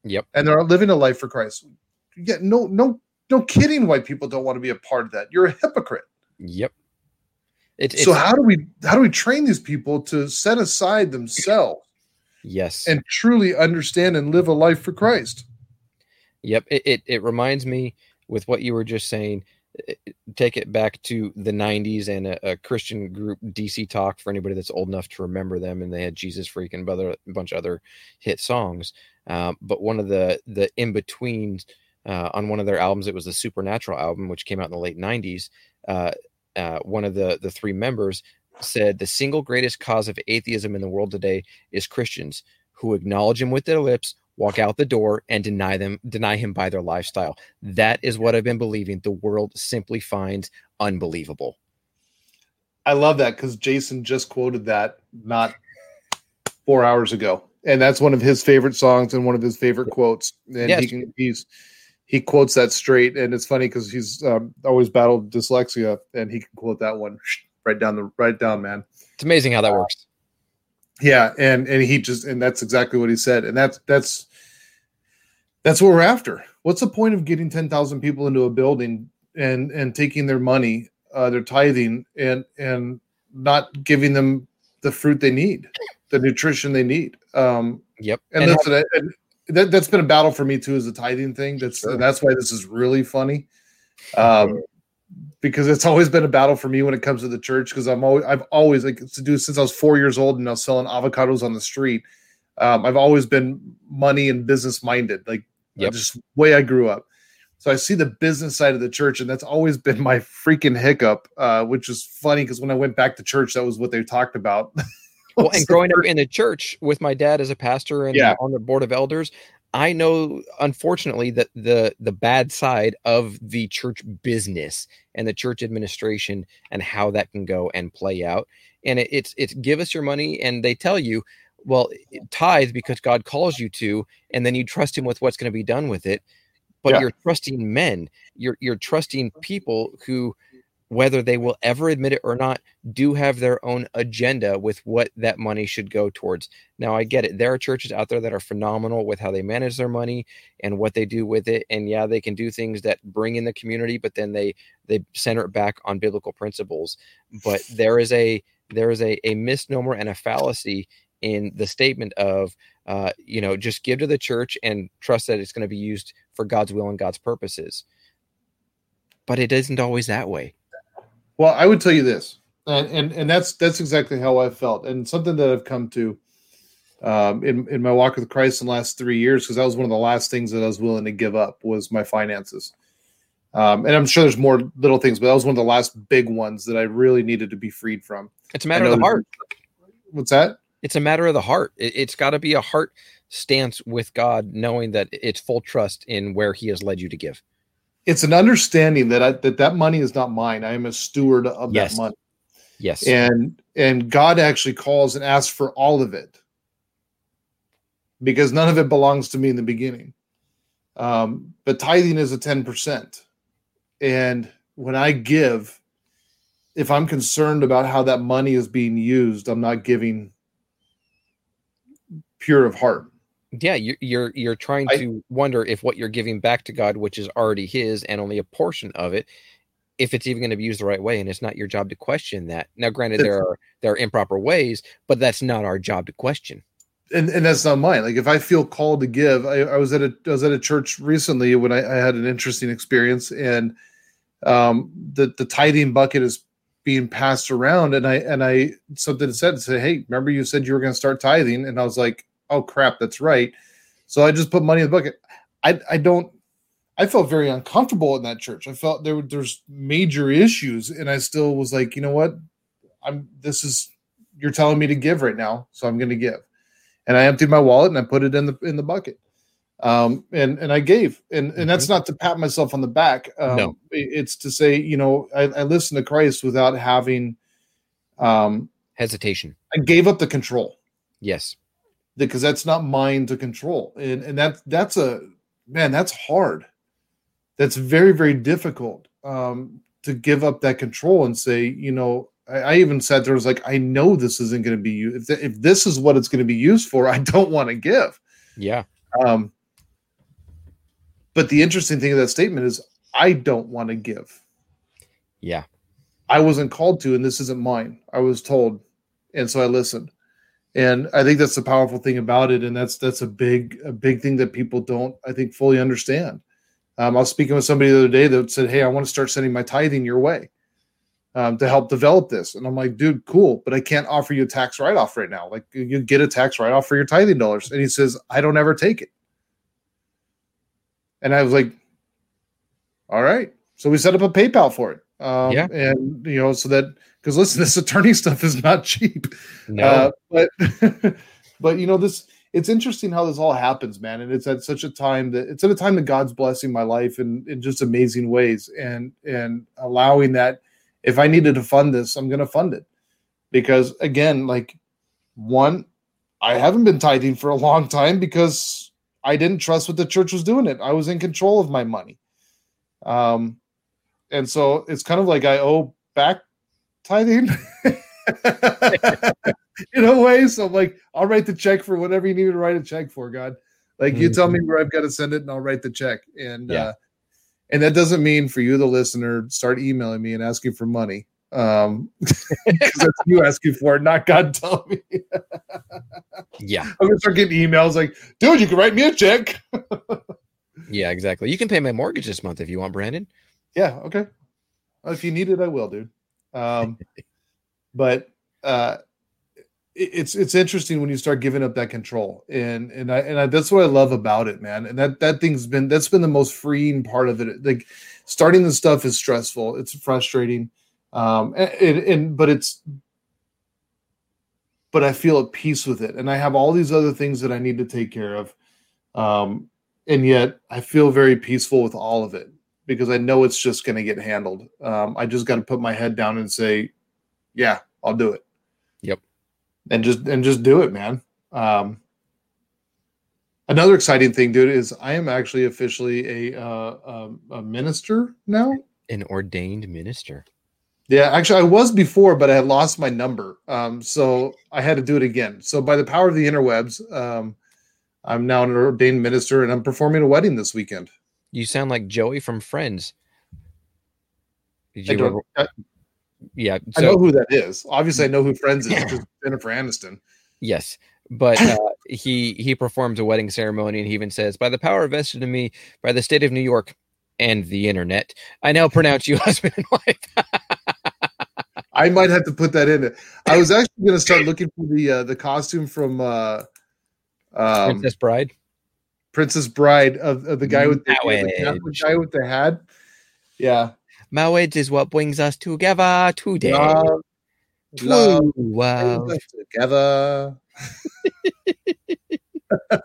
Yep. and they're living a life for Christ. Yeah, no, no, no kidding. Why people don't want to be a part of that? You're a hypocrite. Yep. It, so how do we how do we train these people to set aside themselves yes. and truly understand and live a life for Christ? Yep. It, it it reminds me with what you were just saying. Take it back to the '90s and a, a Christian group, DC Talk, for anybody that's old enough to remember them, and they had Jesus Freak and a bunch of other hit songs. Um, but one of the the in betweens uh, on one of their albums, it was the Supernatural album, which came out in the late '90s. Uh, uh, one of the the three members said the single greatest cause of atheism in the world today is Christians who acknowledge him with their lips, walk out the door, and deny them deny him by their lifestyle. That is what I've been believing. The world simply finds unbelievable. I love that because Jason just quoted that not four hours ago, and that's one of his favorite songs and one of his favorite quotes. And Yes. he can, he's he quotes that straight, and it's funny because he's um, always battled dyslexia, and he can quote that one right down the right down, man. It's amazing how that works. Yeah, and and he just and that's exactly what he said, and that's that's that's what we're after. What's the point of getting ten thousand people into a building and and taking their money, uh, their tithing, and and not giving them the fruit they need, the nutrition they need? Um, Yep. and, And listen, I- and that, that's been a battle for me too, is the tithing thing. That's Sure. that's why this is really funny, um, because it's always been a battle for me when it comes to the church. Because I'm always I've always like to do since I was four years old and I was selling avocados on the street. Um, I've always been money and business minded, like Yep. just way I grew up. So I see the business side of the church, and that's always been my freaking hiccup. Uh, which is funny because when I went back to church, that was what they talked about. well, and growing up in the church with my dad as a pastor and Yeah. on the board of elders, I know unfortunately that the the bad side of the church business and the church administration and how that can go and play out. And it, it's it's give us your money, and they tell you, well, tithe because God calls you to, and then you trust Him with what's going to be done with it. But Yeah. you're trusting men. You're you're trusting people who, whether they will ever admit it or not, do have their own agenda with what that money should go towards. Now, I get it. There are churches out there that are phenomenal with how they manage their money and what they do with it. And yeah, they can do things that bring in the community, but then they they center it back on biblical principles. But there is a there is a, a misnomer and a fallacy in the statement of uh, you know just give to the church and trust that it's going to be used for God's will and God's purposes. But it isn't always that way. Well, I would tell you this. and and and that's that's exactly how I felt, and something that I've come to um, in in my walk with Christ in the last three years, because that was one of the last things that I was willing to give up was my finances. Um, and I'm sure there's more little things, but that was one of the last big ones that I really needed to be freed from. It's a matter of the heart. What's that? It's a matter of the heart. It, it's got to be a heart stance with God, knowing that it's full trust in where He has led you to give. It's an understanding that I, that that money is not mine. I am a steward of Yes. that money. Yes. and and God actually calls and asks for all of it because none of it belongs to me in the beginning. Um, but tithing is a ten percent, and when I give, if I'm concerned about how that money is being used, I'm not giving pure of heart. yeah, you're you're you're trying I- to wonder if what you're giving back to God, which is already His, and only a portion of it, if it's even going to be used the right way. And it's not your job to question that. Now, granted, there are there are improper ways, but that's not our job to question. and and that's not mine. Like if I feel called to give, I, I was at a I was at a church recently when I, I had an interesting experience, and um, the the tithing bucket is being passed around, and I and I something said say, hey, remember you said you were going to start tithing, and I was like, oh crap, that's right. So I just put money in the bucket. I I don't. I felt very uncomfortable in that church. I felt there there's major issues, and I still was like, you know what, I'm this is you're telling me to give right now, so I'm going to give and I emptied my wallet and I put it in the in the bucket. Um, and and I gave, and and that's not to pat myself on the back. Um, No. it's to say, you know, I, I listened to Christ without having. Um, Hesitation. I gave up the control Yes. Because that's not mine to control, and and that that's a man, that's hard. That's very very difficult um, to give up that control and say, you know, I, I even said there was like, I know this isn't going to be used. If, th- if this is what it's going to be used for, I don't want to give. Yeah. Um, but the interesting thing of that statement is, I don't want to give. Yeah. I wasn't called to, and this isn't mine. I was told, and so I listened. And I think that's the powerful thing about it, and that's that's a big a big thing that people don't, I think, fully understand. Um, I was speaking with somebody the other day that said, "Hey, I want to start sending my tithing your way um, to help develop this," and I'm like, "Dude, cool, but I can't offer you a tax write off right now. Like, you get a tax write off for your tithing dollars." And he says, "I don't ever take it," and I was like, "All right." So we set up a PayPal for it. Um, Yeah. And, you know, so that, because listen, this attorney stuff is not cheap. No. Uh, but, but, you know, this, it's interesting how this all happens, man. And it's at such a time that it's at a time that God's blessing my life in, in just amazing ways and, and allowing that if I needed to fund this, I'm going to fund it. Because again, like, one, I haven't been tithing for a long time because I didn't trust what the church was doing it. I was in control of my money. Um, and so it's kind of like I owe back tithing in a way. So I'm like, I'll write the check for whatever you need to write a check for, God. Like you tell me where I've got to send it and I'll write the check. And Yeah. uh and that doesn't mean for you, the listener, start emailing me and asking for money. Um because that's you asking for it, not God telling me. yeah. I'm gonna start getting emails like, dude, you can write me a check. Yeah. Exactly. You can pay my mortgage this month if you want, Brandon. Yeah, okay. If you need it, I will, dude. Um, but uh, it- it's it's interesting when you start giving up that control, and and I and I, that's what I love about it, man. And that that thing's been that's been the most freeing part of it. Like starting the stuff is stressful, it's frustrating, um, and, and, but it's but I feel at peace with it, and I have all these other things that I need to take care of, um, and yet I feel very peaceful with all of it because I know it's just going to get handled. Um, I just got to put my head down and say, "Yeah, I'll do it." Yep. And just and just do it, man. Um, another exciting thing, dude, is I am actually officially a uh, um, a minister now. An ordained minister. Yeah, actually, I was before, but I had lost my number, um, so I had to do it again. So, by the power of the interwebs, um, I'm now an ordained minister, and I'm performing a wedding this weekend. You sound like Joey from Friends. Did you ever- I- yeah. I know who that is. Obviously, I know who Friends is. Just Jennifer Aniston. yes, but uh, he he performs a wedding ceremony and he even says, "By the power vested in me by the state of New York and the internet, I now pronounce you husband and wife." I might have to put that in. I was actually going to start looking for the uh, the costume from uh, um, Princess Bride. Princess Bride of, of the guy mm, with the, the guy with the hat. Yeah, Marriage is what brings us together today. love, love love. together.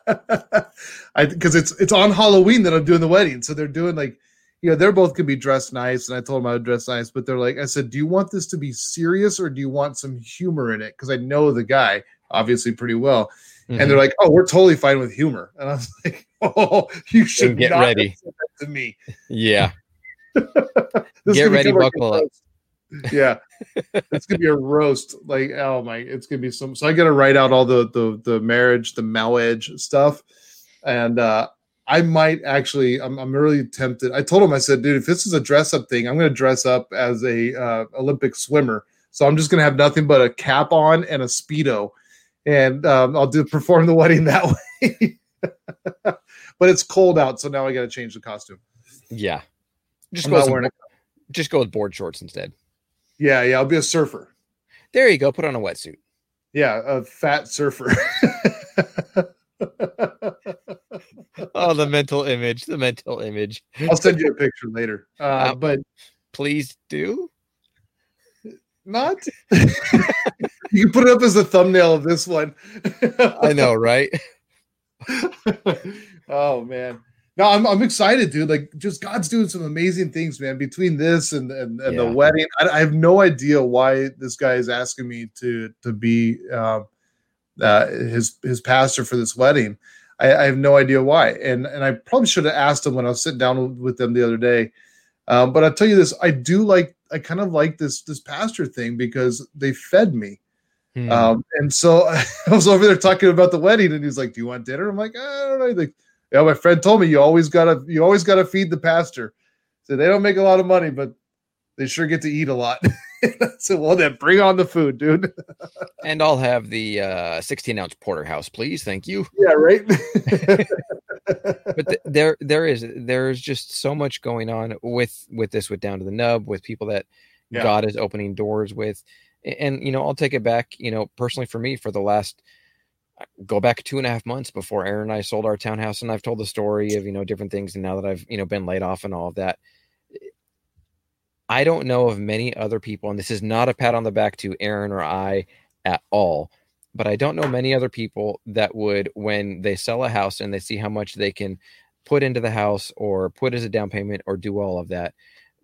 I because it's it's on Halloween that I'm doing the wedding, so they're doing like you know they're both gonna be dressed nice, and I told them I would dress nice, but they're like I said, do you want this to be serious or do you want some humor in it? Because I know the guy obviously pretty well, Mhm. and they're like, oh, we're totally fine with humor, and I was like, oh, you should get ready. to me. yeah. Get ready, become like a buckle up. Yeah, it's gonna be a roast. Like, oh my, it's gonna be some. So I got to write out all the the the marriage, the marriage stuff, and uh I might actually. I'm I'm really tempted. I told him, I said, dude, if this is a dress up thing, I'm gonna dress up as a uh, Olympic swimmer. So I'm just gonna have nothing but a cap on and a speedo, and um, I'll do perform the wedding that way. but it's cold out, so now I got to change the costume. Yeah. Just I'm go, not with some wearing bo- just go with board shorts instead. Yeah, yeah, I'll be a surfer. There you go. Put on a wetsuit. Yeah, a fat surfer. Oh, the mental image. The mental image. I'll send you a picture later. Uh, Uh, but Please do. not. you can put it up as a thumbnail of this one. I know, right? oh man. No, I'm I'm excited, dude. Like, just God's doing some amazing things, man. Between this and and, and the wedding, I, I have no idea why this guy is asking me to to be um, uh, his his pastor for this wedding. I, I have no idea why, and and I probably should have asked him when I was sitting down with them the other day. Um, but I'll tell you this: I do like, I kind of like this this pastor thing because they fed me. Hmm. Um, and so I was over there talking about the wedding, and he's like, "Do you want dinner?" I'm like, "I don't know." He's like, yeah, my friend told me you always gotta you always gotta feed the pastor. So they don't make a lot of money, but they sure get to eat a lot. so well, then bring on the food, dude. and I'll have the uh, 16 ounce porterhouse, please. Thank you. yeah, right. but th- there there is there's just so much going on with with this with down to the nub with people that Yeah. god is opening doors with and you know i'll take it back you know personally for me for the last go back two and a half months before aaron and i sold our townhouse and i've told the story of you know different things and now that i've you know been laid off and all of that i don't know of many other people and this is not a pat on the back to aaron or i at all but I don't know many other people that would, when they sell a house and they see how much they can put into the house or put as a down payment or do all of that,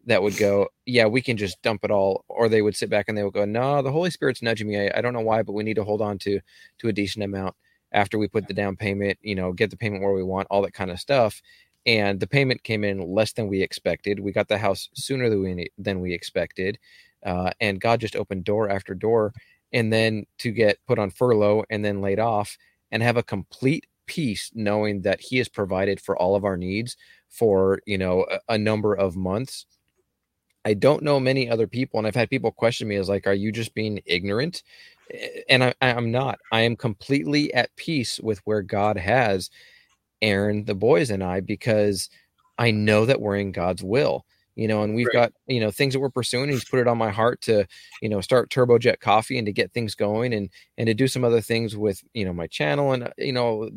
that would go, yeah, we can just dump it all. Or they would sit back and they would go, no, the Holy Spirit's nudging me. I, I don't know why, but we need to hold on to to a decent amount after we put the down payment. You know, get the payment where we want, all that kind of stuff. And the payment came in less than we expected. We got the house sooner than we than we expected, uh, and God just opened door after door and then to get put on furlough and then laid off and have a complete peace knowing that he has provided for all of our needs for you know a, a number of months i don't know many other people and i've had people question me as like are you just being ignorant Eh, and I, i'm not i am completely at peace with where god has aaron the boys and i because i know that we're in god's will you know and we've Right. got you know things that we're pursuing he's put it on my heart to you know start turbojet coffee and to get things going and and to do some other things with you know my channel and uh, you know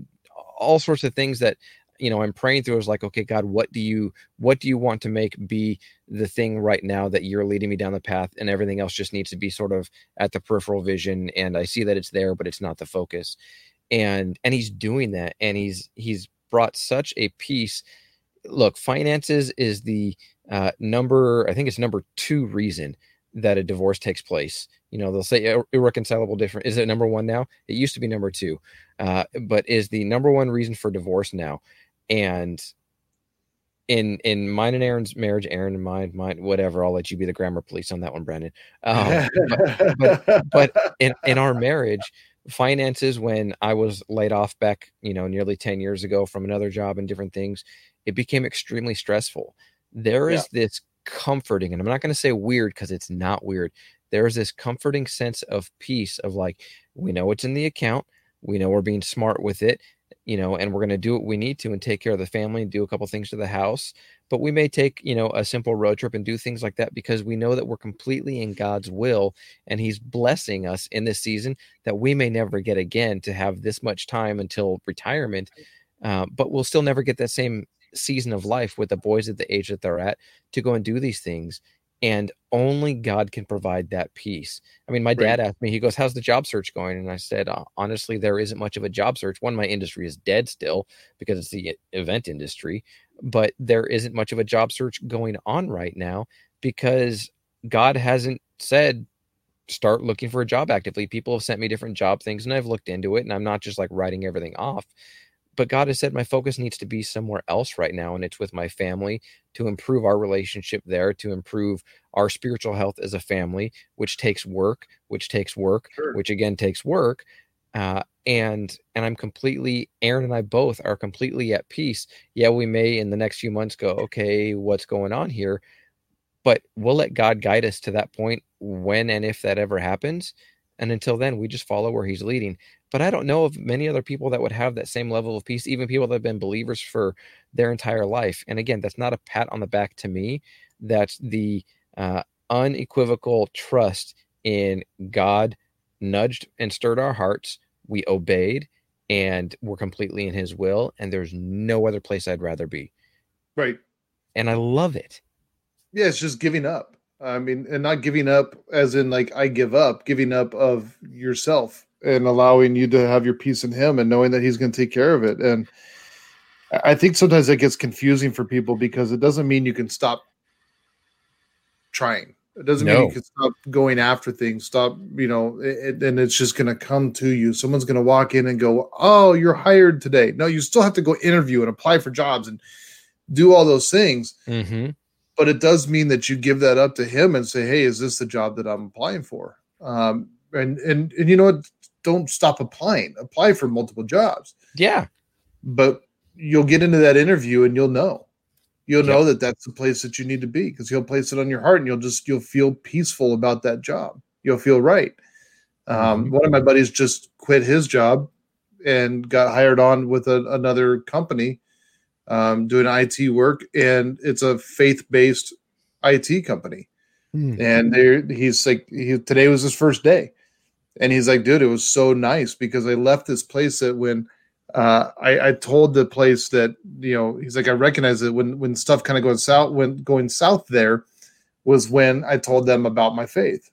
all sorts of things that you know i'm praying through is like okay god what do you what do you want to make be the thing right now that you're leading me down the path and everything else just needs to be sort of at the peripheral vision and i see that it's there but it's not the focus. And and he's doing that and he's he's brought such a peace. Look finances is the uh, number i think it's number two reason that a divorce takes place. You know they'll say irreconcilable different is it number one now? It used to be number two uh, but is the number one reason for divorce now and in in mine and aaron's marriage aaron and mine mine whatever i'll let you be the grammar police on that one brandon. Um, but in in our marriage finances when i was laid off back you know nearly 10 years ago from another job and different things it became extremely stressful. There is this comforting and i'm not going to say weird because it's not weird. There's this comforting sense of peace of like we know it's in the account we know we're being smart with it you know, and we're going to do what we need to and take care of the family and do a couple things to the house. But we may take, you know, a simple road trip and do things like that because we know that we're completely in God's will and He's blessing us in this season that we may never get again to have this much time until retirement. Uh, but we'll still never get that same season of life with the boys at the age that they're at to go and do these things and only God can provide that peace. I mean, my dad asked me, he goes, How's the job search going? And I said, uh, Honestly, there isn't much of a job search. One, my industry is dead still because it's the event industry, but there isn't much of a job search going on right now because God hasn't said, Start looking for a job actively. People have sent me different job things and I've looked into it and I'm not just like writing everything off but God has said my focus needs to be somewhere else right now, and it's with my family to improve our relationship there, to improve our spiritual health as a family, which takes work, which takes work, sure. which again takes work. Uh, and and I'm completely Aaron and I both are completely at peace. Yeah, we may in the next few months go, okay, what's going on here? But we'll let God guide us to that point when and if that ever happens. And until then, we just follow where He's leading but I don't know of many other people that would have that same level of peace, even people that have been believers for their entire life. And again, that's not a pat on the back to me. That's the uh, unequivocal trust in God nudged and stirred our hearts. We obeyed and we're completely in his will. And there's no other place I'd rather be. Right. And I love it. Yeah, it's just giving up. I mean, and not giving up as in like I give up, giving up of yourself and allowing you to have your peace in him and knowing that he's going to take care of it. And i think sometimes that gets confusing for people because it doesn't mean you can stop trying. It doesn't no. mean you can stop going after things stop you know it, and it's just going to come to you. Someone's going to walk in and go oh you're hired today. No you still have to go interview and apply for jobs and do all those things. Mm-hmm. But it does mean that you give that up to him and say hey is this the job that i'm applying for um, and and and you know what don't stop applying. Apply for multiple jobs. Yeah. But you'll get into that interview and you'll know. You'll know that that's the place that you need to be because he'll place it on your heart and you'll just you'll feel peaceful about that job. You'll feel right. Um, mm-hmm. One of my buddies just quit his job and got hired on with a, another company um, doing IT work, and it's a faith-based IT company. Mm-hmm. And he's like, he, today was his first day and he's like, dude, it was so nice because I left this place that when uh, I, I told the place that you know he's like I recognize it when when stuff kind of goes south when going south there was when I told them about my faith.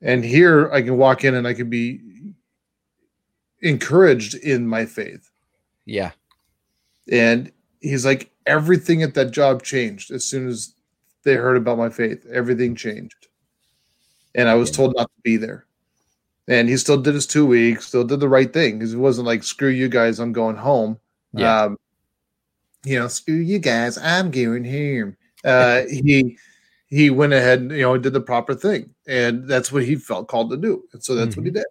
And here I can walk in and I can be encouraged in my faith. Yeah. And he's like everything at that job changed as soon as they heard about my faith. Everything changed and I was told not to be there. And he still did his two weeks, still did the right thing because it wasn't like screw you guys, I'm going home. Yeah. Um, you know, screw you guys, I'm going home. Uh, he he went ahead and you know did the proper thing, and that's what he felt called to do, and so that's mm-hmm. what he mm-hmm. did.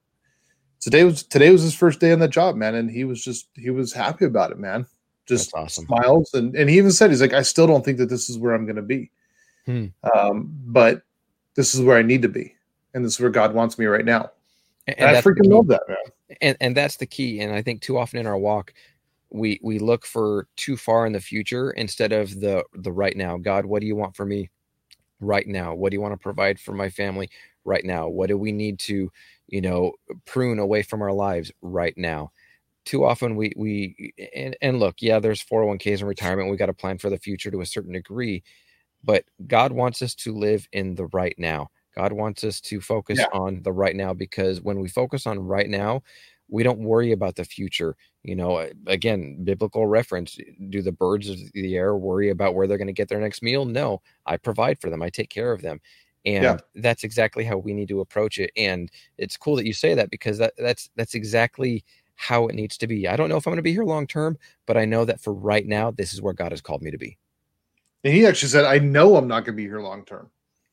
Today was today was his first day on the job, man, and he was just he was happy about it, man. Just awesome. smiles, and and he even said he's like, I still don't think that this is where I'm going to be, hmm. um, but this is where I need to be, and this is where God wants me right now. And, and I freaking love that, man. And and that's the key. And I think too often in our walk, we we look for too far in the future instead of the the right now. God, what do you want for me right now? What do you want to provide for my family right now? What do we need to, you know, prune away from our lives right now? Too often we we and, and look, yeah, there's 401ks and retirement. We got to plan for the future to a certain degree but God wants us to live in the right now. God wants us to focus yeah. on the right now because when we focus on right now, we don't worry about the future. You know, again, biblical reference do the birds of the air worry about where they're going to get their next meal? No, I provide for them, I take care of them. And yeah. that's exactly how we need to approach it. And it's cool that you say that because that, that's that's exactly how it needs to be. I don't know if I'm going to be here long term, but I know that for right now, this is where God has called me to be. And he actually said, I know I'm not going to be here long term.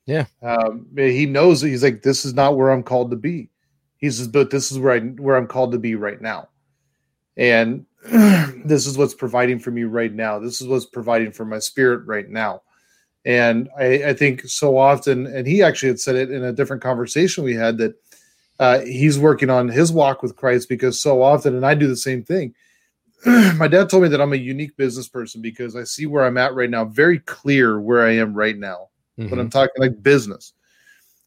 Yeah. Um, he knows he's like, this is not where I'm called to be. He says, but this is where I where I'm called to be right now. And this is what's providing for me right now. This is what's providing for my spirit right now. And I, I think so often, and he actually had said it in a different conversation we had that uh, he's working on his walk with Christ because so often, and I do the same thing. My dad told me that I'm a unique business person because I see where I'm at right now, very clear where I am right now. Mhm. But I'm talking like business.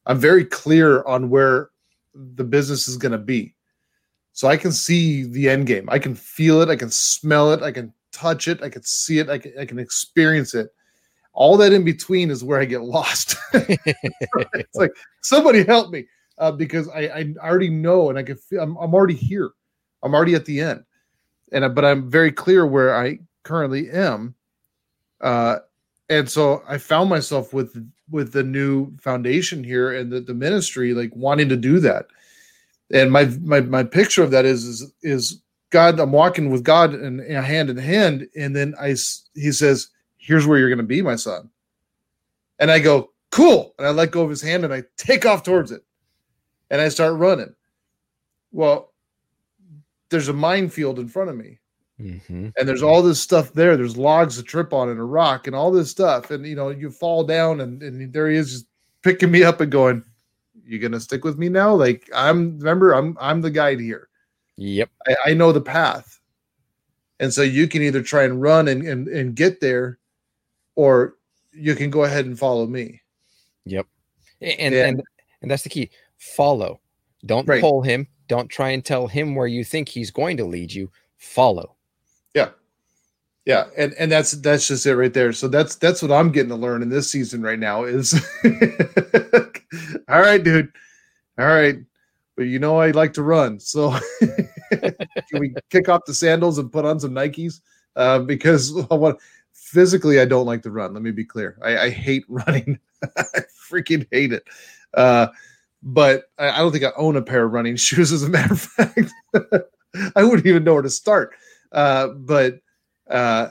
I'm very clear on where the business is going to be. So I can see the end game. I can feel it. I can smell it. I can touch it. I can see it. I can, I can experience it. All that in between is where I get lost. it's like somebody help me uh, because I, I already know and I can feel I'm, I'm already here. I'm already at the end, and but I'm very clear where I currently am. Uh, and so I found myself with with the new foundation here and the, the ministry, like wanting to do that. And my my my picture of that is is is God. I'm walking with God and, and hand in hand, and then I he says, "Here's where you're going to be, my son." And I go, "Cool," and I let go of his hand and I take off towards it, and I start running. Well, there's a minefield in front of me Mhm. and there's all this stuff there. There's logs to trip on and a rock and all this stuff. And you know, you fall down and, and there he is just picking me up and going, You gonna stick with me now? Like I'm remember, I'm I'm the guide here. Yep. I, I know the path. And so you can either try and run and, and, and get there, or you can go ahead and follow me. Yep. A- And and and that's the key. Follow. Don't Right. pull him. Don't try and tell him where you think he's going to lead you. Follow. Yeah, Yeah, and and that's that's just it right there. So that's that's what I'm getting to learn in this season right now is all right, dude. All right. But you know I like to run. So can we kick off the sandals and put on some Nikes? Uh, because I want physically I don't like to run. Let me be clear. I, I hate running. I freaking hate it. Uh, but I, don't think I own a pair of running shoes, as a matter of fact. I wouldn't even know where to start. Uh, but uh,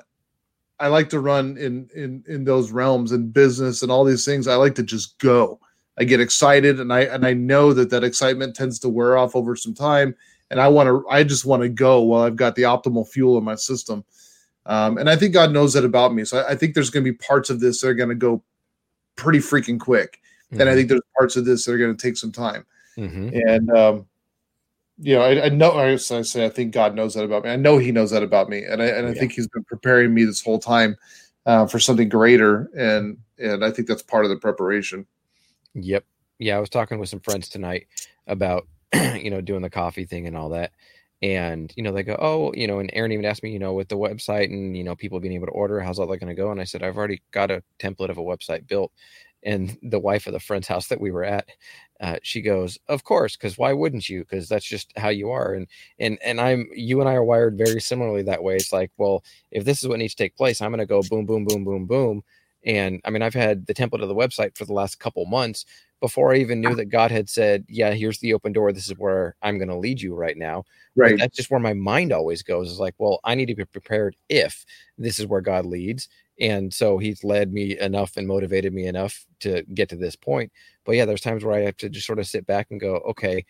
I like to run in in in those realms and business and all these things. I like to just go. I get excited, and I and I know that that excitement tends to wear off over some time. And I want to. I just want to go while I've got the optimal fuel in my system. Um, and I think God knows that about me. So I, I think there's going to be parts of this that are going to go pretty freaking quick, and I think there's parts of this that are going to take some time Mhm. and um, you know, I, I know. I say I think God knows that about me. I know He knows that about me, and I and I Yeah. think He's been preparing me this whole time uh, for something greater, and and I think that's part of the preparation. Yep. Yeah, I was talking with some friends tonight about you know doing the coffee thing and all that. And you know they go, oh, you know, and Aaron even asked me, you know, with the website and you know people being able to order, how's all that going to go? And I said, I've already got a template of a website built. And the wife of the friend's house that we were at, uh, she goes, of course, because why wouldn't you? Because that's just how you are. And and and I'm you and I are wired very similarly that way. It's like, well, if this is what needs to take place, I'm going to go boom, boom, boom, boom, boom. And I mean, I've had the template of the website for the last couple months before I even knew that God had said, "Yeah, here's the open door. This is where I'm going to lead you right now." But that's just where my mind always goes. Is like, well, I need to be prepared if this is where God leads, and so He's led me enough and motivated me enough to get to this point. But yeah, there's times where I have to just sort of sit back and go, "Okay,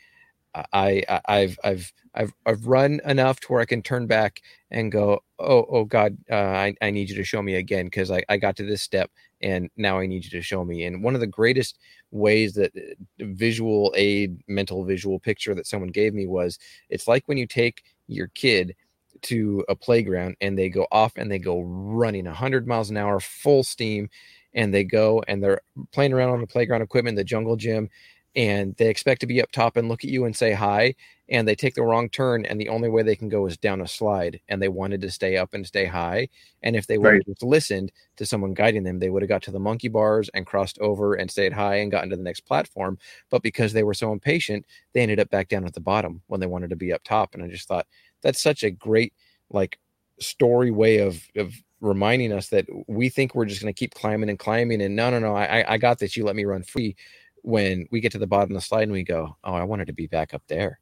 I, I I've I've I've I've run enough to where I can turn back and go, oh oh God, uh, I I need you to show me again because I I got to this step and now I need you to show me." And one of the greatest ways that uh, visual aid, mental visual picture that someone gave me was it's like when you take your kid to a playground and they go off and they go running 100 miles an hour full steam and they go and they're playing around on the playground equipment the jungle gym and they expect to be up top and look at you and say hi and they take the wrong turn and the only way they can go is down a slide and they wanted to stay up and stay high and if they would have Right. just listened to someone guiding them they would have got to the monkey bars and crossed over and stayed high and gotten to the next platform but because they were so impatient they ended up back down at the bottom when they wanted to be up top and i just thought that's such a great like story way of of reminding us that we think we're just going to keep climbing and climbing and no no no I I- got this you let me run free when we get to the bottom of the slide and we go oh I wanted to be back up there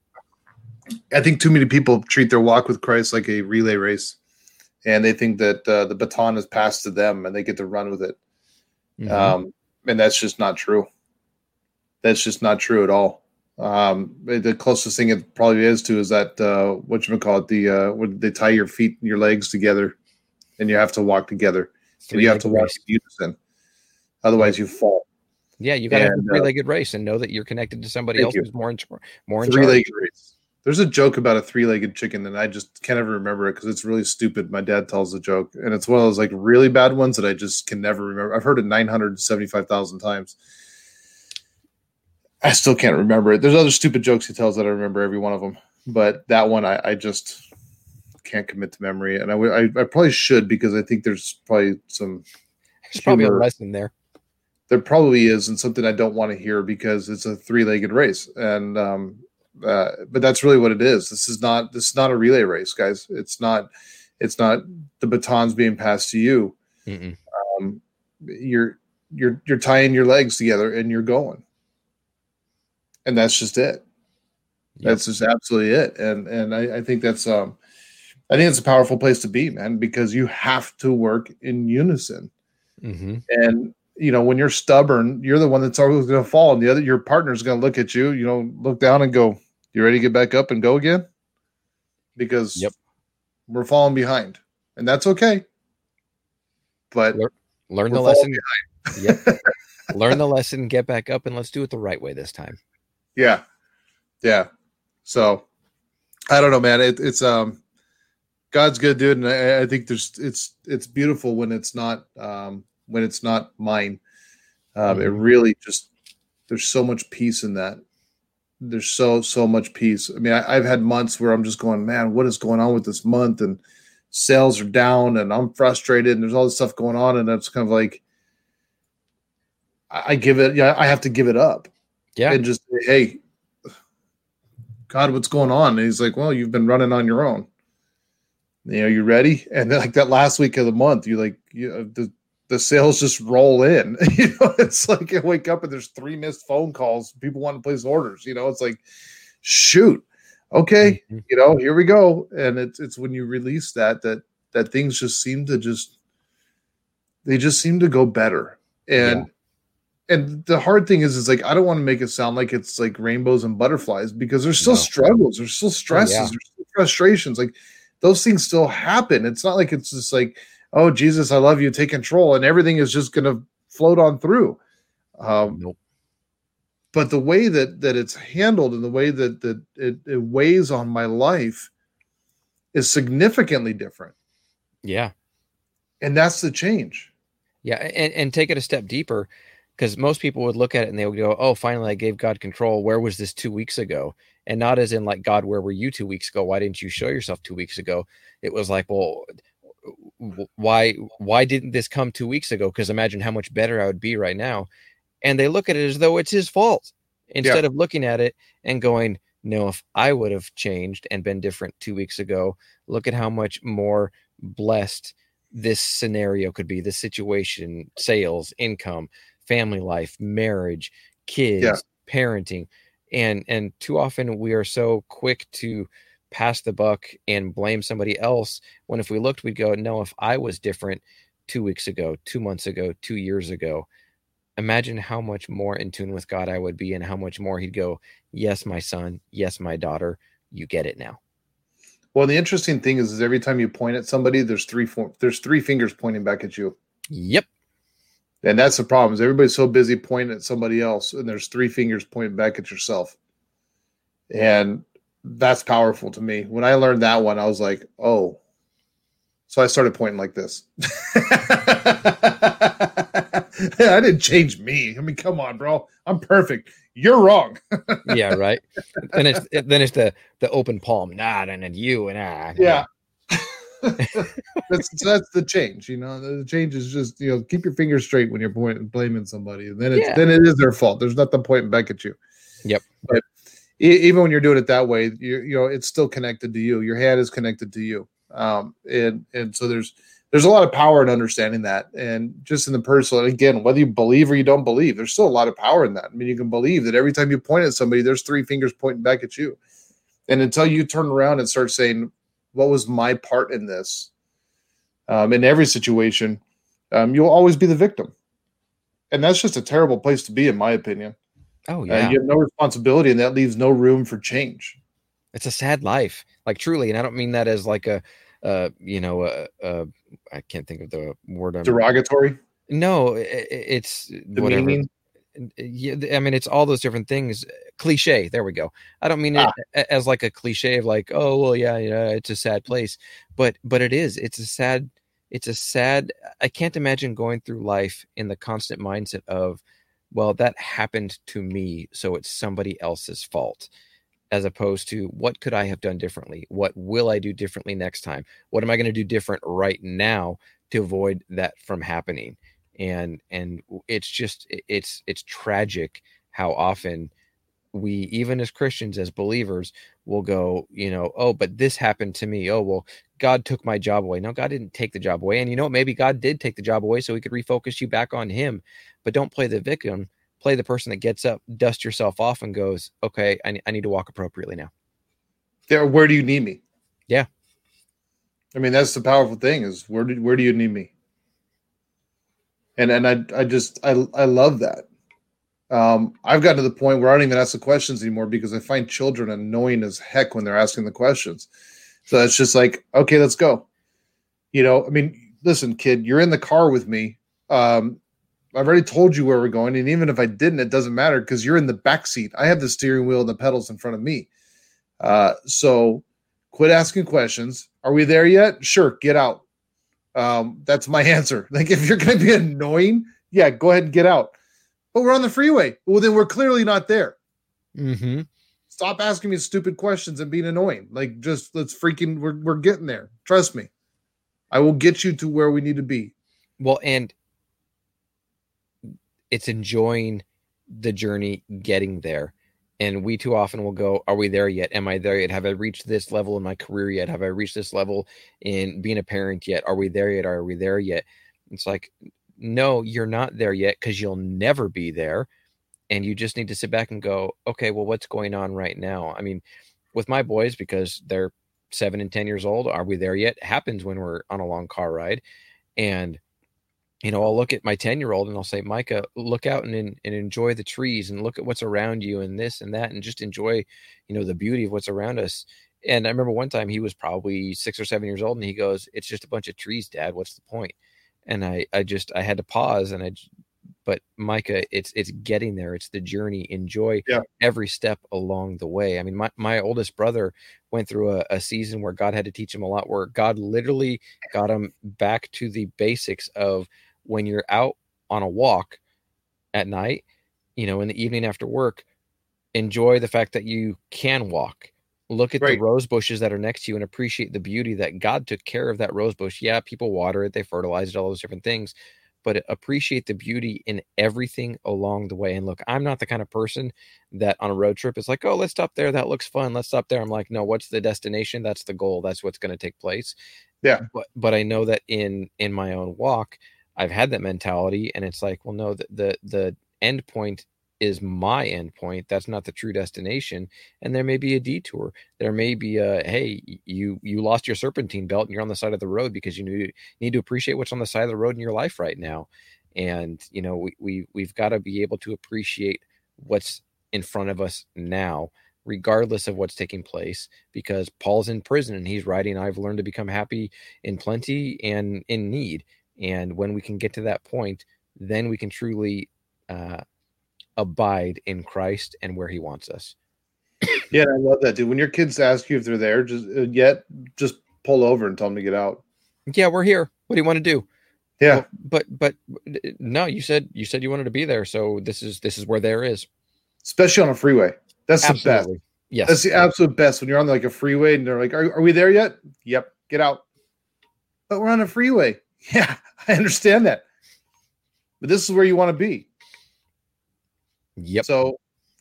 I think too many people treat their walk with Christ like a relay race, and they think that uh, the baton is passed to them and they get to run with it. Mhm. Um, and that's just not true. That's just not true at all. Um, the closest thing it probably is to is that uh, what you would call it the uh, when they tie your feet and your legs together, and you have to walk together, and you have to walk in unison. Otherwise, you fall. Yeah, you got to have a uh, three-legged race and know that you're connected to somebody else you. who's more in, more in three-legged race. There's a joke about a three legged chicken, and I just can't ever remember it because it's really stupid. My dad tells the joke, and it's one of those like really bad ones that I just can never remember. I've heard it 975,000 times. I still can't remember. It. There's other stupid jokes he tells that I remember every one of them, but that one I, I just can't commit to memory, and I, I I probably should because I think there's probably some There's probably a lesson there. there probably is and something i don't want to hear because it's a three-legged race. And um uh, but that's really what it is. This is not this is not a relay race guys. It's not it's not the batons being passed to you. Um you're you're you're tying your legs together and you're going and that's just it Yep. that's just absolutely it and and I, I think that's um i think it's a powerful place to be man because you have to work in unison hmm and you know when you're stubborn you're the one that's always going to fall and the other your partner's going to look at you you know look down and go you ready to get back up and go again because Yep. we're falling behind and that's okay but Learn- Learn the lesson. Yep. Learn the lesson, get back up, and let's do it the right way this time. Yeah. Yeah. So i don't know man. It, it's um god's good dude and I, I think there's it's it's beautiful when it's not um when it's not mine. Um it Mhm. really just there's so much peace in that. There's so so much peace. I mean I, i've had months where i'm just going man what is going on with this month? And sales are down and i'm frustrated and there's all this stuff going on and it's kind of like i, I give it yeah i have to give it up Yeah. and just say, hey, God, what's going on? And he's like, well, you've been running on your own. You know, you ready? And then like that last week of the month, you like you uh, the the sales just roll in. you know, it's like you wake up and there's three missed phone calls. People want to place orders. You know, it's like, shoot, okay, Mhm. you know, here we go. And it's it's when you release that that that things just seem to just they just seem to go better. And and the hard thing is is like I don't want to make it sound like it's like rainbows and butterflies because there's still No. struggles, there's still stresses, yeah. there's still frustrations. Like those things still happen. It's not like it's just like, oh Jesus, I love you, take control, and everything is just gonna float on through. Um, Nope. but the way that that it's handled and the way that that it, it weighs on my life is significantly different Yeah. and that's the change Yeah. And, and take it a step deeper because most people would look at it and they would go, Oh, finally, I gave God control. Where was this two weeks ago? And not as in, like, God, where were you two weeks ago? Why didn't you show yourself two weeks ago? It was like, Well, why why didn't this come two weeks ago because imagine how much better i would be right now and they look at it as though it's his fault instead of looking at it and going no if i would have changed and been different two weeks ago look at how much more blessed this scenario could be the situation sales income family life marriage kids parenting and and too often we are so quick to pass the buck and blame somebody else when if we looked we'd go no if i was different two weeks ago two months ago two years ago imagine how much more in tune with god i would be and how much more he'd go yes my son yes my daughter you get it now. Well the interesting thing is, is every time you point at somebody there's three there's three fingers pointing back at you. Yep and that's the problem is everybody's so busy pointing at somebody else and there's three fingers pointing back at yourself. And that's powerful to me. When i learned that one i was like oh. So i started pointing like this. I didn't change me. I mean come on bro. I'm perfect. You're wrong. Yeah right. Then it's then it's the the open palm. Nah and then you and ah yeah that's that's the change you know? The change is just you know keep your fingers straight when you're pointing blaming somebody and then it's Yeah. then it is their fault. There's nothing pointing back at you. Yep. but e- even when you're doing it that way you you know it's still connected to you. Your hand is connected to you. Um and and so there's there's a lot of power in understanding that. And just in the personal again whether you believe or you don't believe there's still a lot of power in that. I mean you can believe that every time you point at somebody there's three fingers pointing back at you. And until you turn around and start saying what was my part in this? Um, in every situation um, you'll always be the victim. And that's just a terrible place to be in my opinion. Oh uh, yeah. you have no responsibility and that leaves no room for change. It's a sad life. Like truly and i don't mean that as like a uh you know uh, uh i can't think of the word I'm, derogatory? No i- i- it's whatever. demeaning yeah, I mean, it's all those different things. Cliche. There we go. I don't mean Ah. it as like a cliche of like, oh well, yeah, yeah, it's a sad place, but but it is. It's a sad. It's a sad. I can't imagine going through life in the constant mindset of, well, that happened to me, so it's somebody else's fault, as opposed to what could I have done differently? What will I do differently next time? What am I going to do different right now to avoid that from happening? And and it's just it's it's tragic how often we even as christians as believers will go you know oh but this happened to me oh well god took my job away no god didn't take the job away and you know what? maybe god did take the job away so he could refocus you back on him but don't play the victim play the person that gets up dust yourself off and goes okay i, I need to walk appropriately now There, where do you need me? Yeah. I mean, that's the powerful thing is where do where do you need me? And and I I just I I love that. Um, I've gotten to the point where I don't even ask the questions anymore because I find children annoying as heck when they're asking the questions. So it's just like, okay, let's go. You know, I mean, listen, kid, you're in the car with me. Um, I've already told you where we're going, and even if I didn't, it doesn't matter because you're in the back seat. I have the steering wheel and the pedals in front of me. Uh, so quit asking questions. Are we there yet? Sure, get out. Um, that's my answer. Like if you're going to be annoying, yeah, go ahead and get out. But we're on the freeway. Well, then we're clearly not there. mm-hmm. Stop asking me stupid questions and being annoying. Like just let's freaking we're we're getting there. Trust me. I will get you to where we need to be. Well, and it's enjoying the journey getting there. And we too often will go, Are we there yet? Am I there yet? Have I reached this level in my career yet? Have I reached this level in being a parent yet? Are we there yet? Are we there yet? It's like, no, you're not there yet because you'll never be there. And you just need to sit back and go, okay, well, what's going on right now? I mean, with my boys, because they're seven and 10 years old, are we there yet? Happens when we're on a long car ride. And you know, I'll look at my 10 year old and I'll say, Micah, look out and, and enjoy the trees and look at what's around you and this and that and just enjoy, you know, the beauty of what's around us. And I remember one time he was probably six or seven years old and he goes, It's just a bunch of trees, dad. What's the point? And I, I just, I had to pause and I, but Micah, it's, it's getting there. It's the journey. Enjoy Yeah. every step along the way. I mean, my, my oldest brother went through a, a season where God had to teach him a lot, where God literally got him back to the basics of when you're out on a walk at night, you know, in the evening after work, enjoy the fact that you can walk. Look at Right. the rose bushes that are next to you and appreciate the beauty that God took care of that rose bush. Yeah, people water it, they fertilize it, all those different things, but appreciate the beauty in everything along the way. And look, I'm not the kind of person that on a road trip is like, oh, let's stop there. That looks fun. Let's stop there. I'm like, no, what's the destination? That's the goal. That's what's going to take place. Yeah. But but I know that in in my own walk, I've had that mentality, and it's like, well, no, the the, the end point is my end point. That's not the true destination. And there may be a detour. There may be a hey, you you lost your serpentine belt and you're on the side of the road because you need, need to appreciate what's on the side of the road in your life right now. And you know, we, we we've got to be able to appreciate what's in front of us now, regardless of what's taking place, because Paul's in prison and he's writing, I've learned to become happy in plenty and in need. And when we can get to that point, then we can truly uh, abide in Christ and where He wants us. Yeah, I love that, dude. When your kids ask you if they're there, just uh, yet just pull over and tell them to get out. Yeah, we're here. What do you want to do? Yeah, Well, but but no, you said you said you wanted to be there, so this is this is where there is. especially on a freeway. That's the best. Absolutely. Yes. That's the absolute best when you're on like a freeway and they're like, are, are we there yet? Yep, get out. But we're on a freeway. Yeah, I understand that. But this is where you want to be. Yep. So,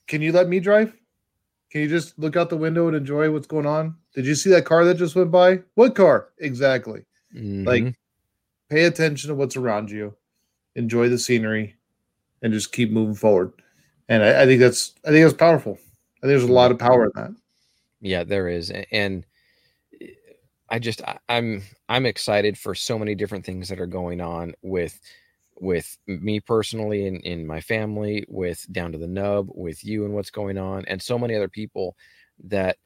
can you let me drive? Can you just look out the window and enjoy what's going on? Did you see that car that just went by? What car? Exactly. Mhm. Like, pay attention to what's around you, enjoy the scenery, and just keep moving forward. And I, I think that's I think that's powerful. I think there's a lot of power in that. yeah there is and i just I- i'm i'm excited for so many different things that are going on with with me personally and in my family with down to the nub with you and what's going on and so many other people that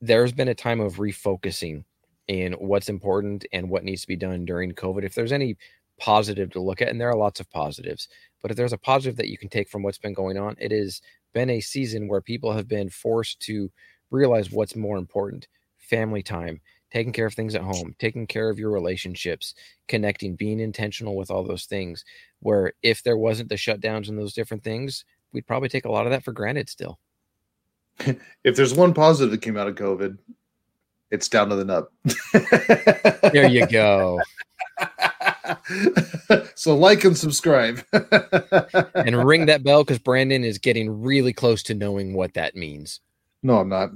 there's been a time of refocusing in what's important and what needs to be done during covid if there's any positive to look at, and there are lots of positives. But if there's a positive that you can take from what's been going on, it has been a season where people have been forced to realize what's more important family time, taking care of things at home, taking care of your relationships, connecting, being intentional with all those things. Where if there wasn't the shutdowns and those different things, we'd probably take a lot of that for granted still. if there's one positive that came out of COVID, it's down to the nub. there you go. so like and subscribe and ring that bell because Brandon is getting really close to knowing what that means. No, I'm not.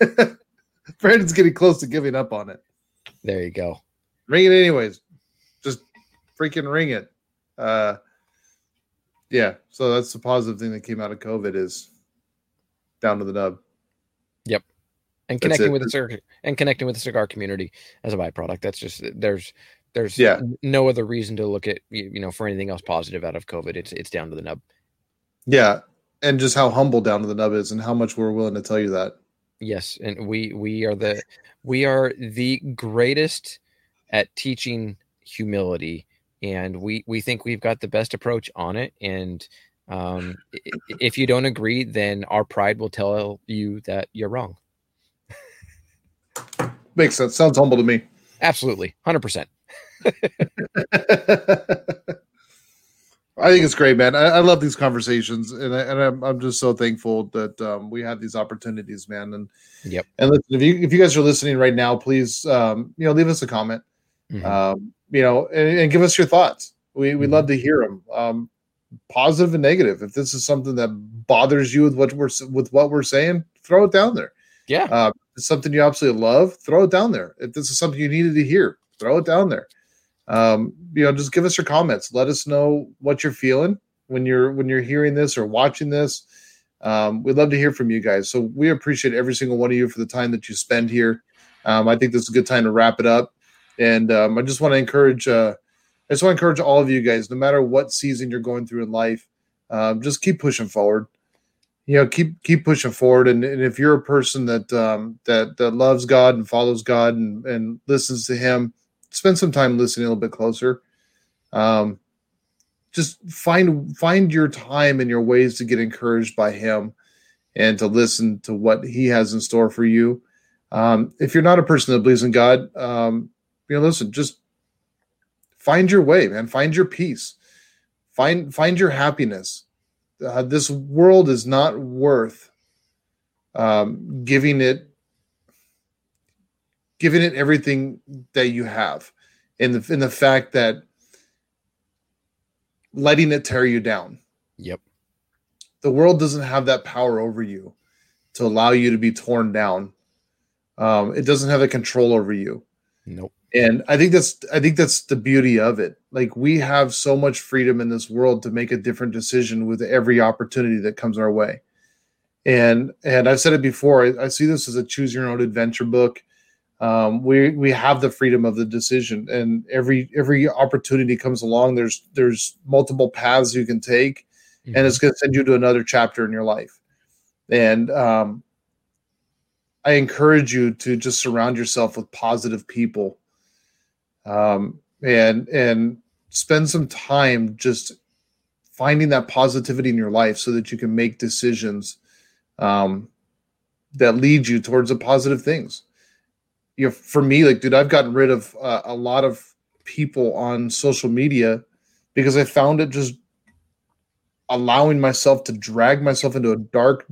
Brandon's getting close to giving up on it. There you go. Ring it anyways. Just freaking ring it. Uh yeah, so that's the positive thing that came out of COVID is down to the nub. Yep. And connecting with the cigar and connecting with the cigar community as a byproduct. That's just there's there's yeah. no other reason to look at you know for anything else positive out of COVID. It's it's down to the nub. Yeah. And just how humble down to the nub is and how much we're willing to tell you that. Yes. And we we are the we are the greatest at teaching humility and we we think we've got the best approach on it and um, if you don't agree then our pride will tell you that you're wrong makes sense sounds humble to me absolutely 100% I think it's great, man. I, I love these conversations, and, I, and I'm, I'm just so thankful that um, we have these opportunities, man. And yep. And listen, if you if you guys are listening right now, please, um, you know, leave us a comment. Mm-hmm. Um, you know, and, and, give us your thoughts. We we mm-hmm. love to hear them, um, positive and negative. If this is something that bothers you with what we're with what we're saying, throw it down there. Yeah, uh, it's something you absolutely love, throw it down there. If this is something you needed to hear, throw it down there. Um, you know, just give us your comments. Let us know what you're feeling when you're when you're hearing this or watching this. Um, we'd love to hear from you guys. So we appreciate every single one of you for the time that you spend here. Um, I think this is a good time to wrap it up. And um, I just want to encourage, uh, I just want to encourage all of you guys, no matter what season you're going through in life, um, just keep pushing forward. You know, keep keep pushing forward. And, and if you're a person that um, that that loves God and follows God and, and listens to Him, spend some time listening a little bit closer. Um, just find find your time and your ways to get encouraged by Him, and to listen to what He has in store for you. Um, if you're not a person that believes in God, um, you know, listen, just find your way, man. Find your peace. Find find your happiness. Uh, this world is not worth um, giving it giving it everything that you have, in the in the fact that letting it tear you down. Yep. The world doesn't have that power over you to allow you to be torn down. Um, it doesn't have the control over you. Nope and i think that's i think that's the beauty of it like we have so much freedom in this world to make a different decision with every opportunity that comes our way and and i've said it before i, I see this as a choose your own adventure book um, we we have the freedom of the decision and every every opportunity comes along there's there's multiple paths you can take mm-hmm. and it's going to send you to another chapter in your life and um, i encourage you to just surround yourself with positive people um, and and spend some time just finding that positivity in your life so that you can make decisions um, that lead you towards the positive things. You know, for me, like, dude, I've gotten rid of uh, a lot of people on social media because I found it just allowing myself to drag myself into a dark,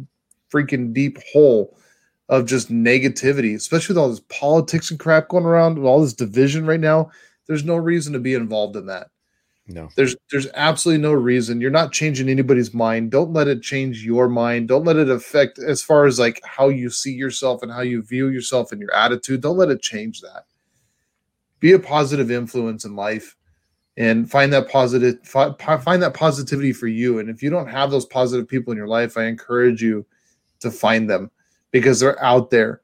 freaking deep hole of just negativity, especially with all this politics and crap going around, with all this division right now. There's no reason to be involved in that. No. There's there's absolutely no reason. You're not changing anybody's mind. Don't let it change your mind. Don't let it affect as far as like how you see yourself and how you view yourself and your attitude. Don't let it change that. Be a positive influence in life and find that positive find that positivity for you and if you don't have those positive people in your life, I encourage you to find them because they're out there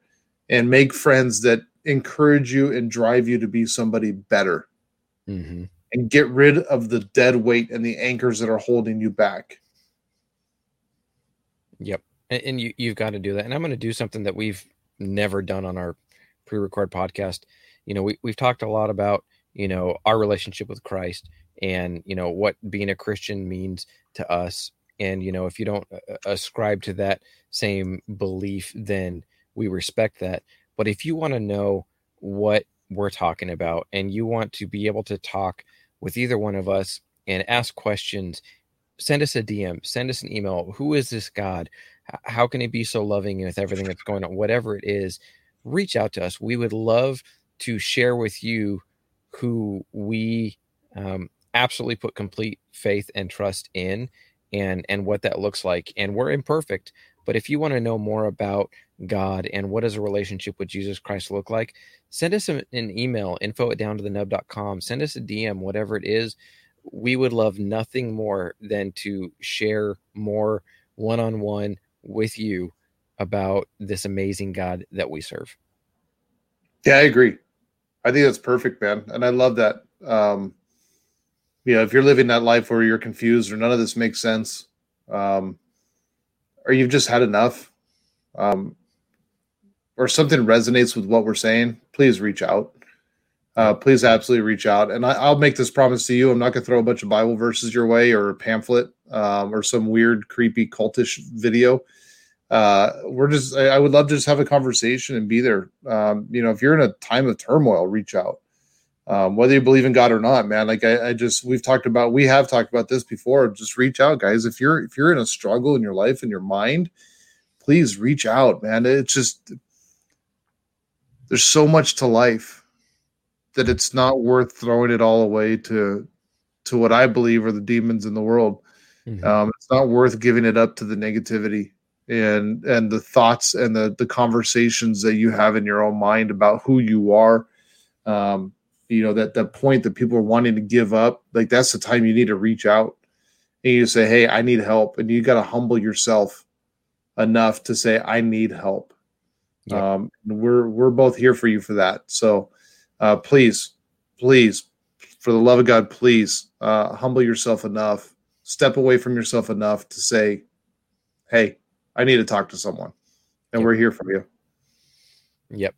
and make friends that encourage you and drive you to be somebody better mm-hmm. And get rid of the dead weight and the anchors that are holding you back yep and, and you, you've got to do that and i'm going to do something that we've never done on our pre-record podcast you know, we, we've talked a lot about, you know, our relationship with Christ and, you know, what being a Christian means to us. And, you know, if you don't uh, uh, ascribe to that same belief, then we respect that. But if you want to know what we're talking about and you want to be able to talk with either one of us and ask questions, send us a DM, send us an email. Who is this God? How can he be so loving with everything that's going on? Whatever it is, reach out to us. We would love to share with you who we um, absolutely put complete faith and trust in and and what that looks like and we're imperfect but if you want to know more about god and what does a relationship with jesus christ look like? Send us an email info at down to the nub.com send us a dm whatever it is. We would love nothing more than to share more one-on-one with you about this amazing god that we serve. Yeah i agree. I think that's perfect man and i love that. Um you know if you're living that life where you're confused or none of this makes sense um or you've just had enough um or something resonates with what we're saying please reach out uh, please absolutely reach out and I, will make this promise to you i'm not going to throw a bunch of bible verses your way or a pamphlet um, or some weird creepy cultish video uh, we're just I, I, would love to just have a conversation and be there um, you know if you're in a time of turmoil reach out um, whether you believe in God or not, man. Like I, I, just we've talked about we have talked about this before. Just reach out, guys. If you're if you're in a struggle in your life and your mind, please reach out, man. It's just there's so much to life that it's not worth throwing it all away to to what I believe are the demons in the world. Mm-hmm. Um, it's not worth giving it up to the negativity and and the thoughts and the the conversations that you have in your own mind about who you are. Um, you know that that point that people are wanting to give up like that's the time you need to reach out and you say hey i need help and you got to humble yourself enough to say i need help yep. um, we're we're both here for you for that so uh, please please for the love of god please uh, humble yourself enough step away from yourself enough to say hey i need to talk to someone and yep. we're here for you yep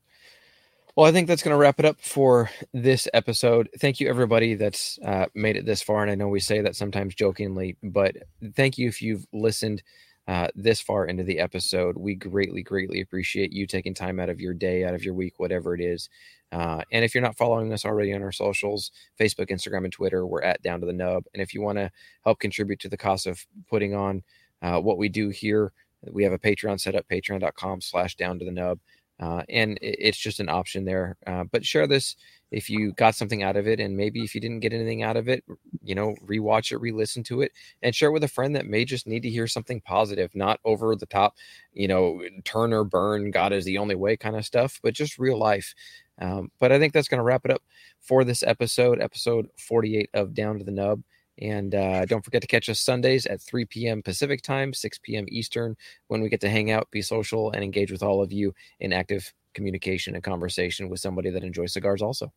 well, I think that's going to wrap it up for this episode. Thank you, everybody that's uh, made it this far. And I know we say that sometimes jokingly, but thank you if you've listened uh, this far into the episode. We greatly, greatly appreciate you taking time out of your day, out of your week, whatever it is. Uh, and if you're not following us already on our socials, Facebook, Instagram, and Twitter, we're at Down to the Nub. And if you want to help contribute to the cost of putting on uh, what we do here, we have a Patreon set up, patreon.com slash down to the nub. Uh, and it's just an option there. Uh, but share this if you got something out of it, and maybe if you didn't get anything out of it, you know, rewatch it, re-listen to it, and share with a friend that may just need to hear something positive, not over the top, you know, turn or burn, God is the only way kind of stuff, but just real life. Um, but I think that's going to wrap it up for this episode, episode 48 of Down to the Nub. And uh, don't forget to catch us Sundays at 3 p.m. Pacific time, 6 p.m. Eastern, when we get to hang out, be social, and engage with all of you in active communication and conversation with somebody that enjoys cigars also.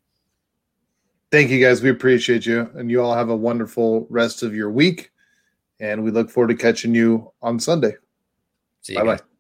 Thank you guys. We appreciate you. And you all have a wonderful rest of your week. And we look forward to catching you on Sunday. See you. Bye bye.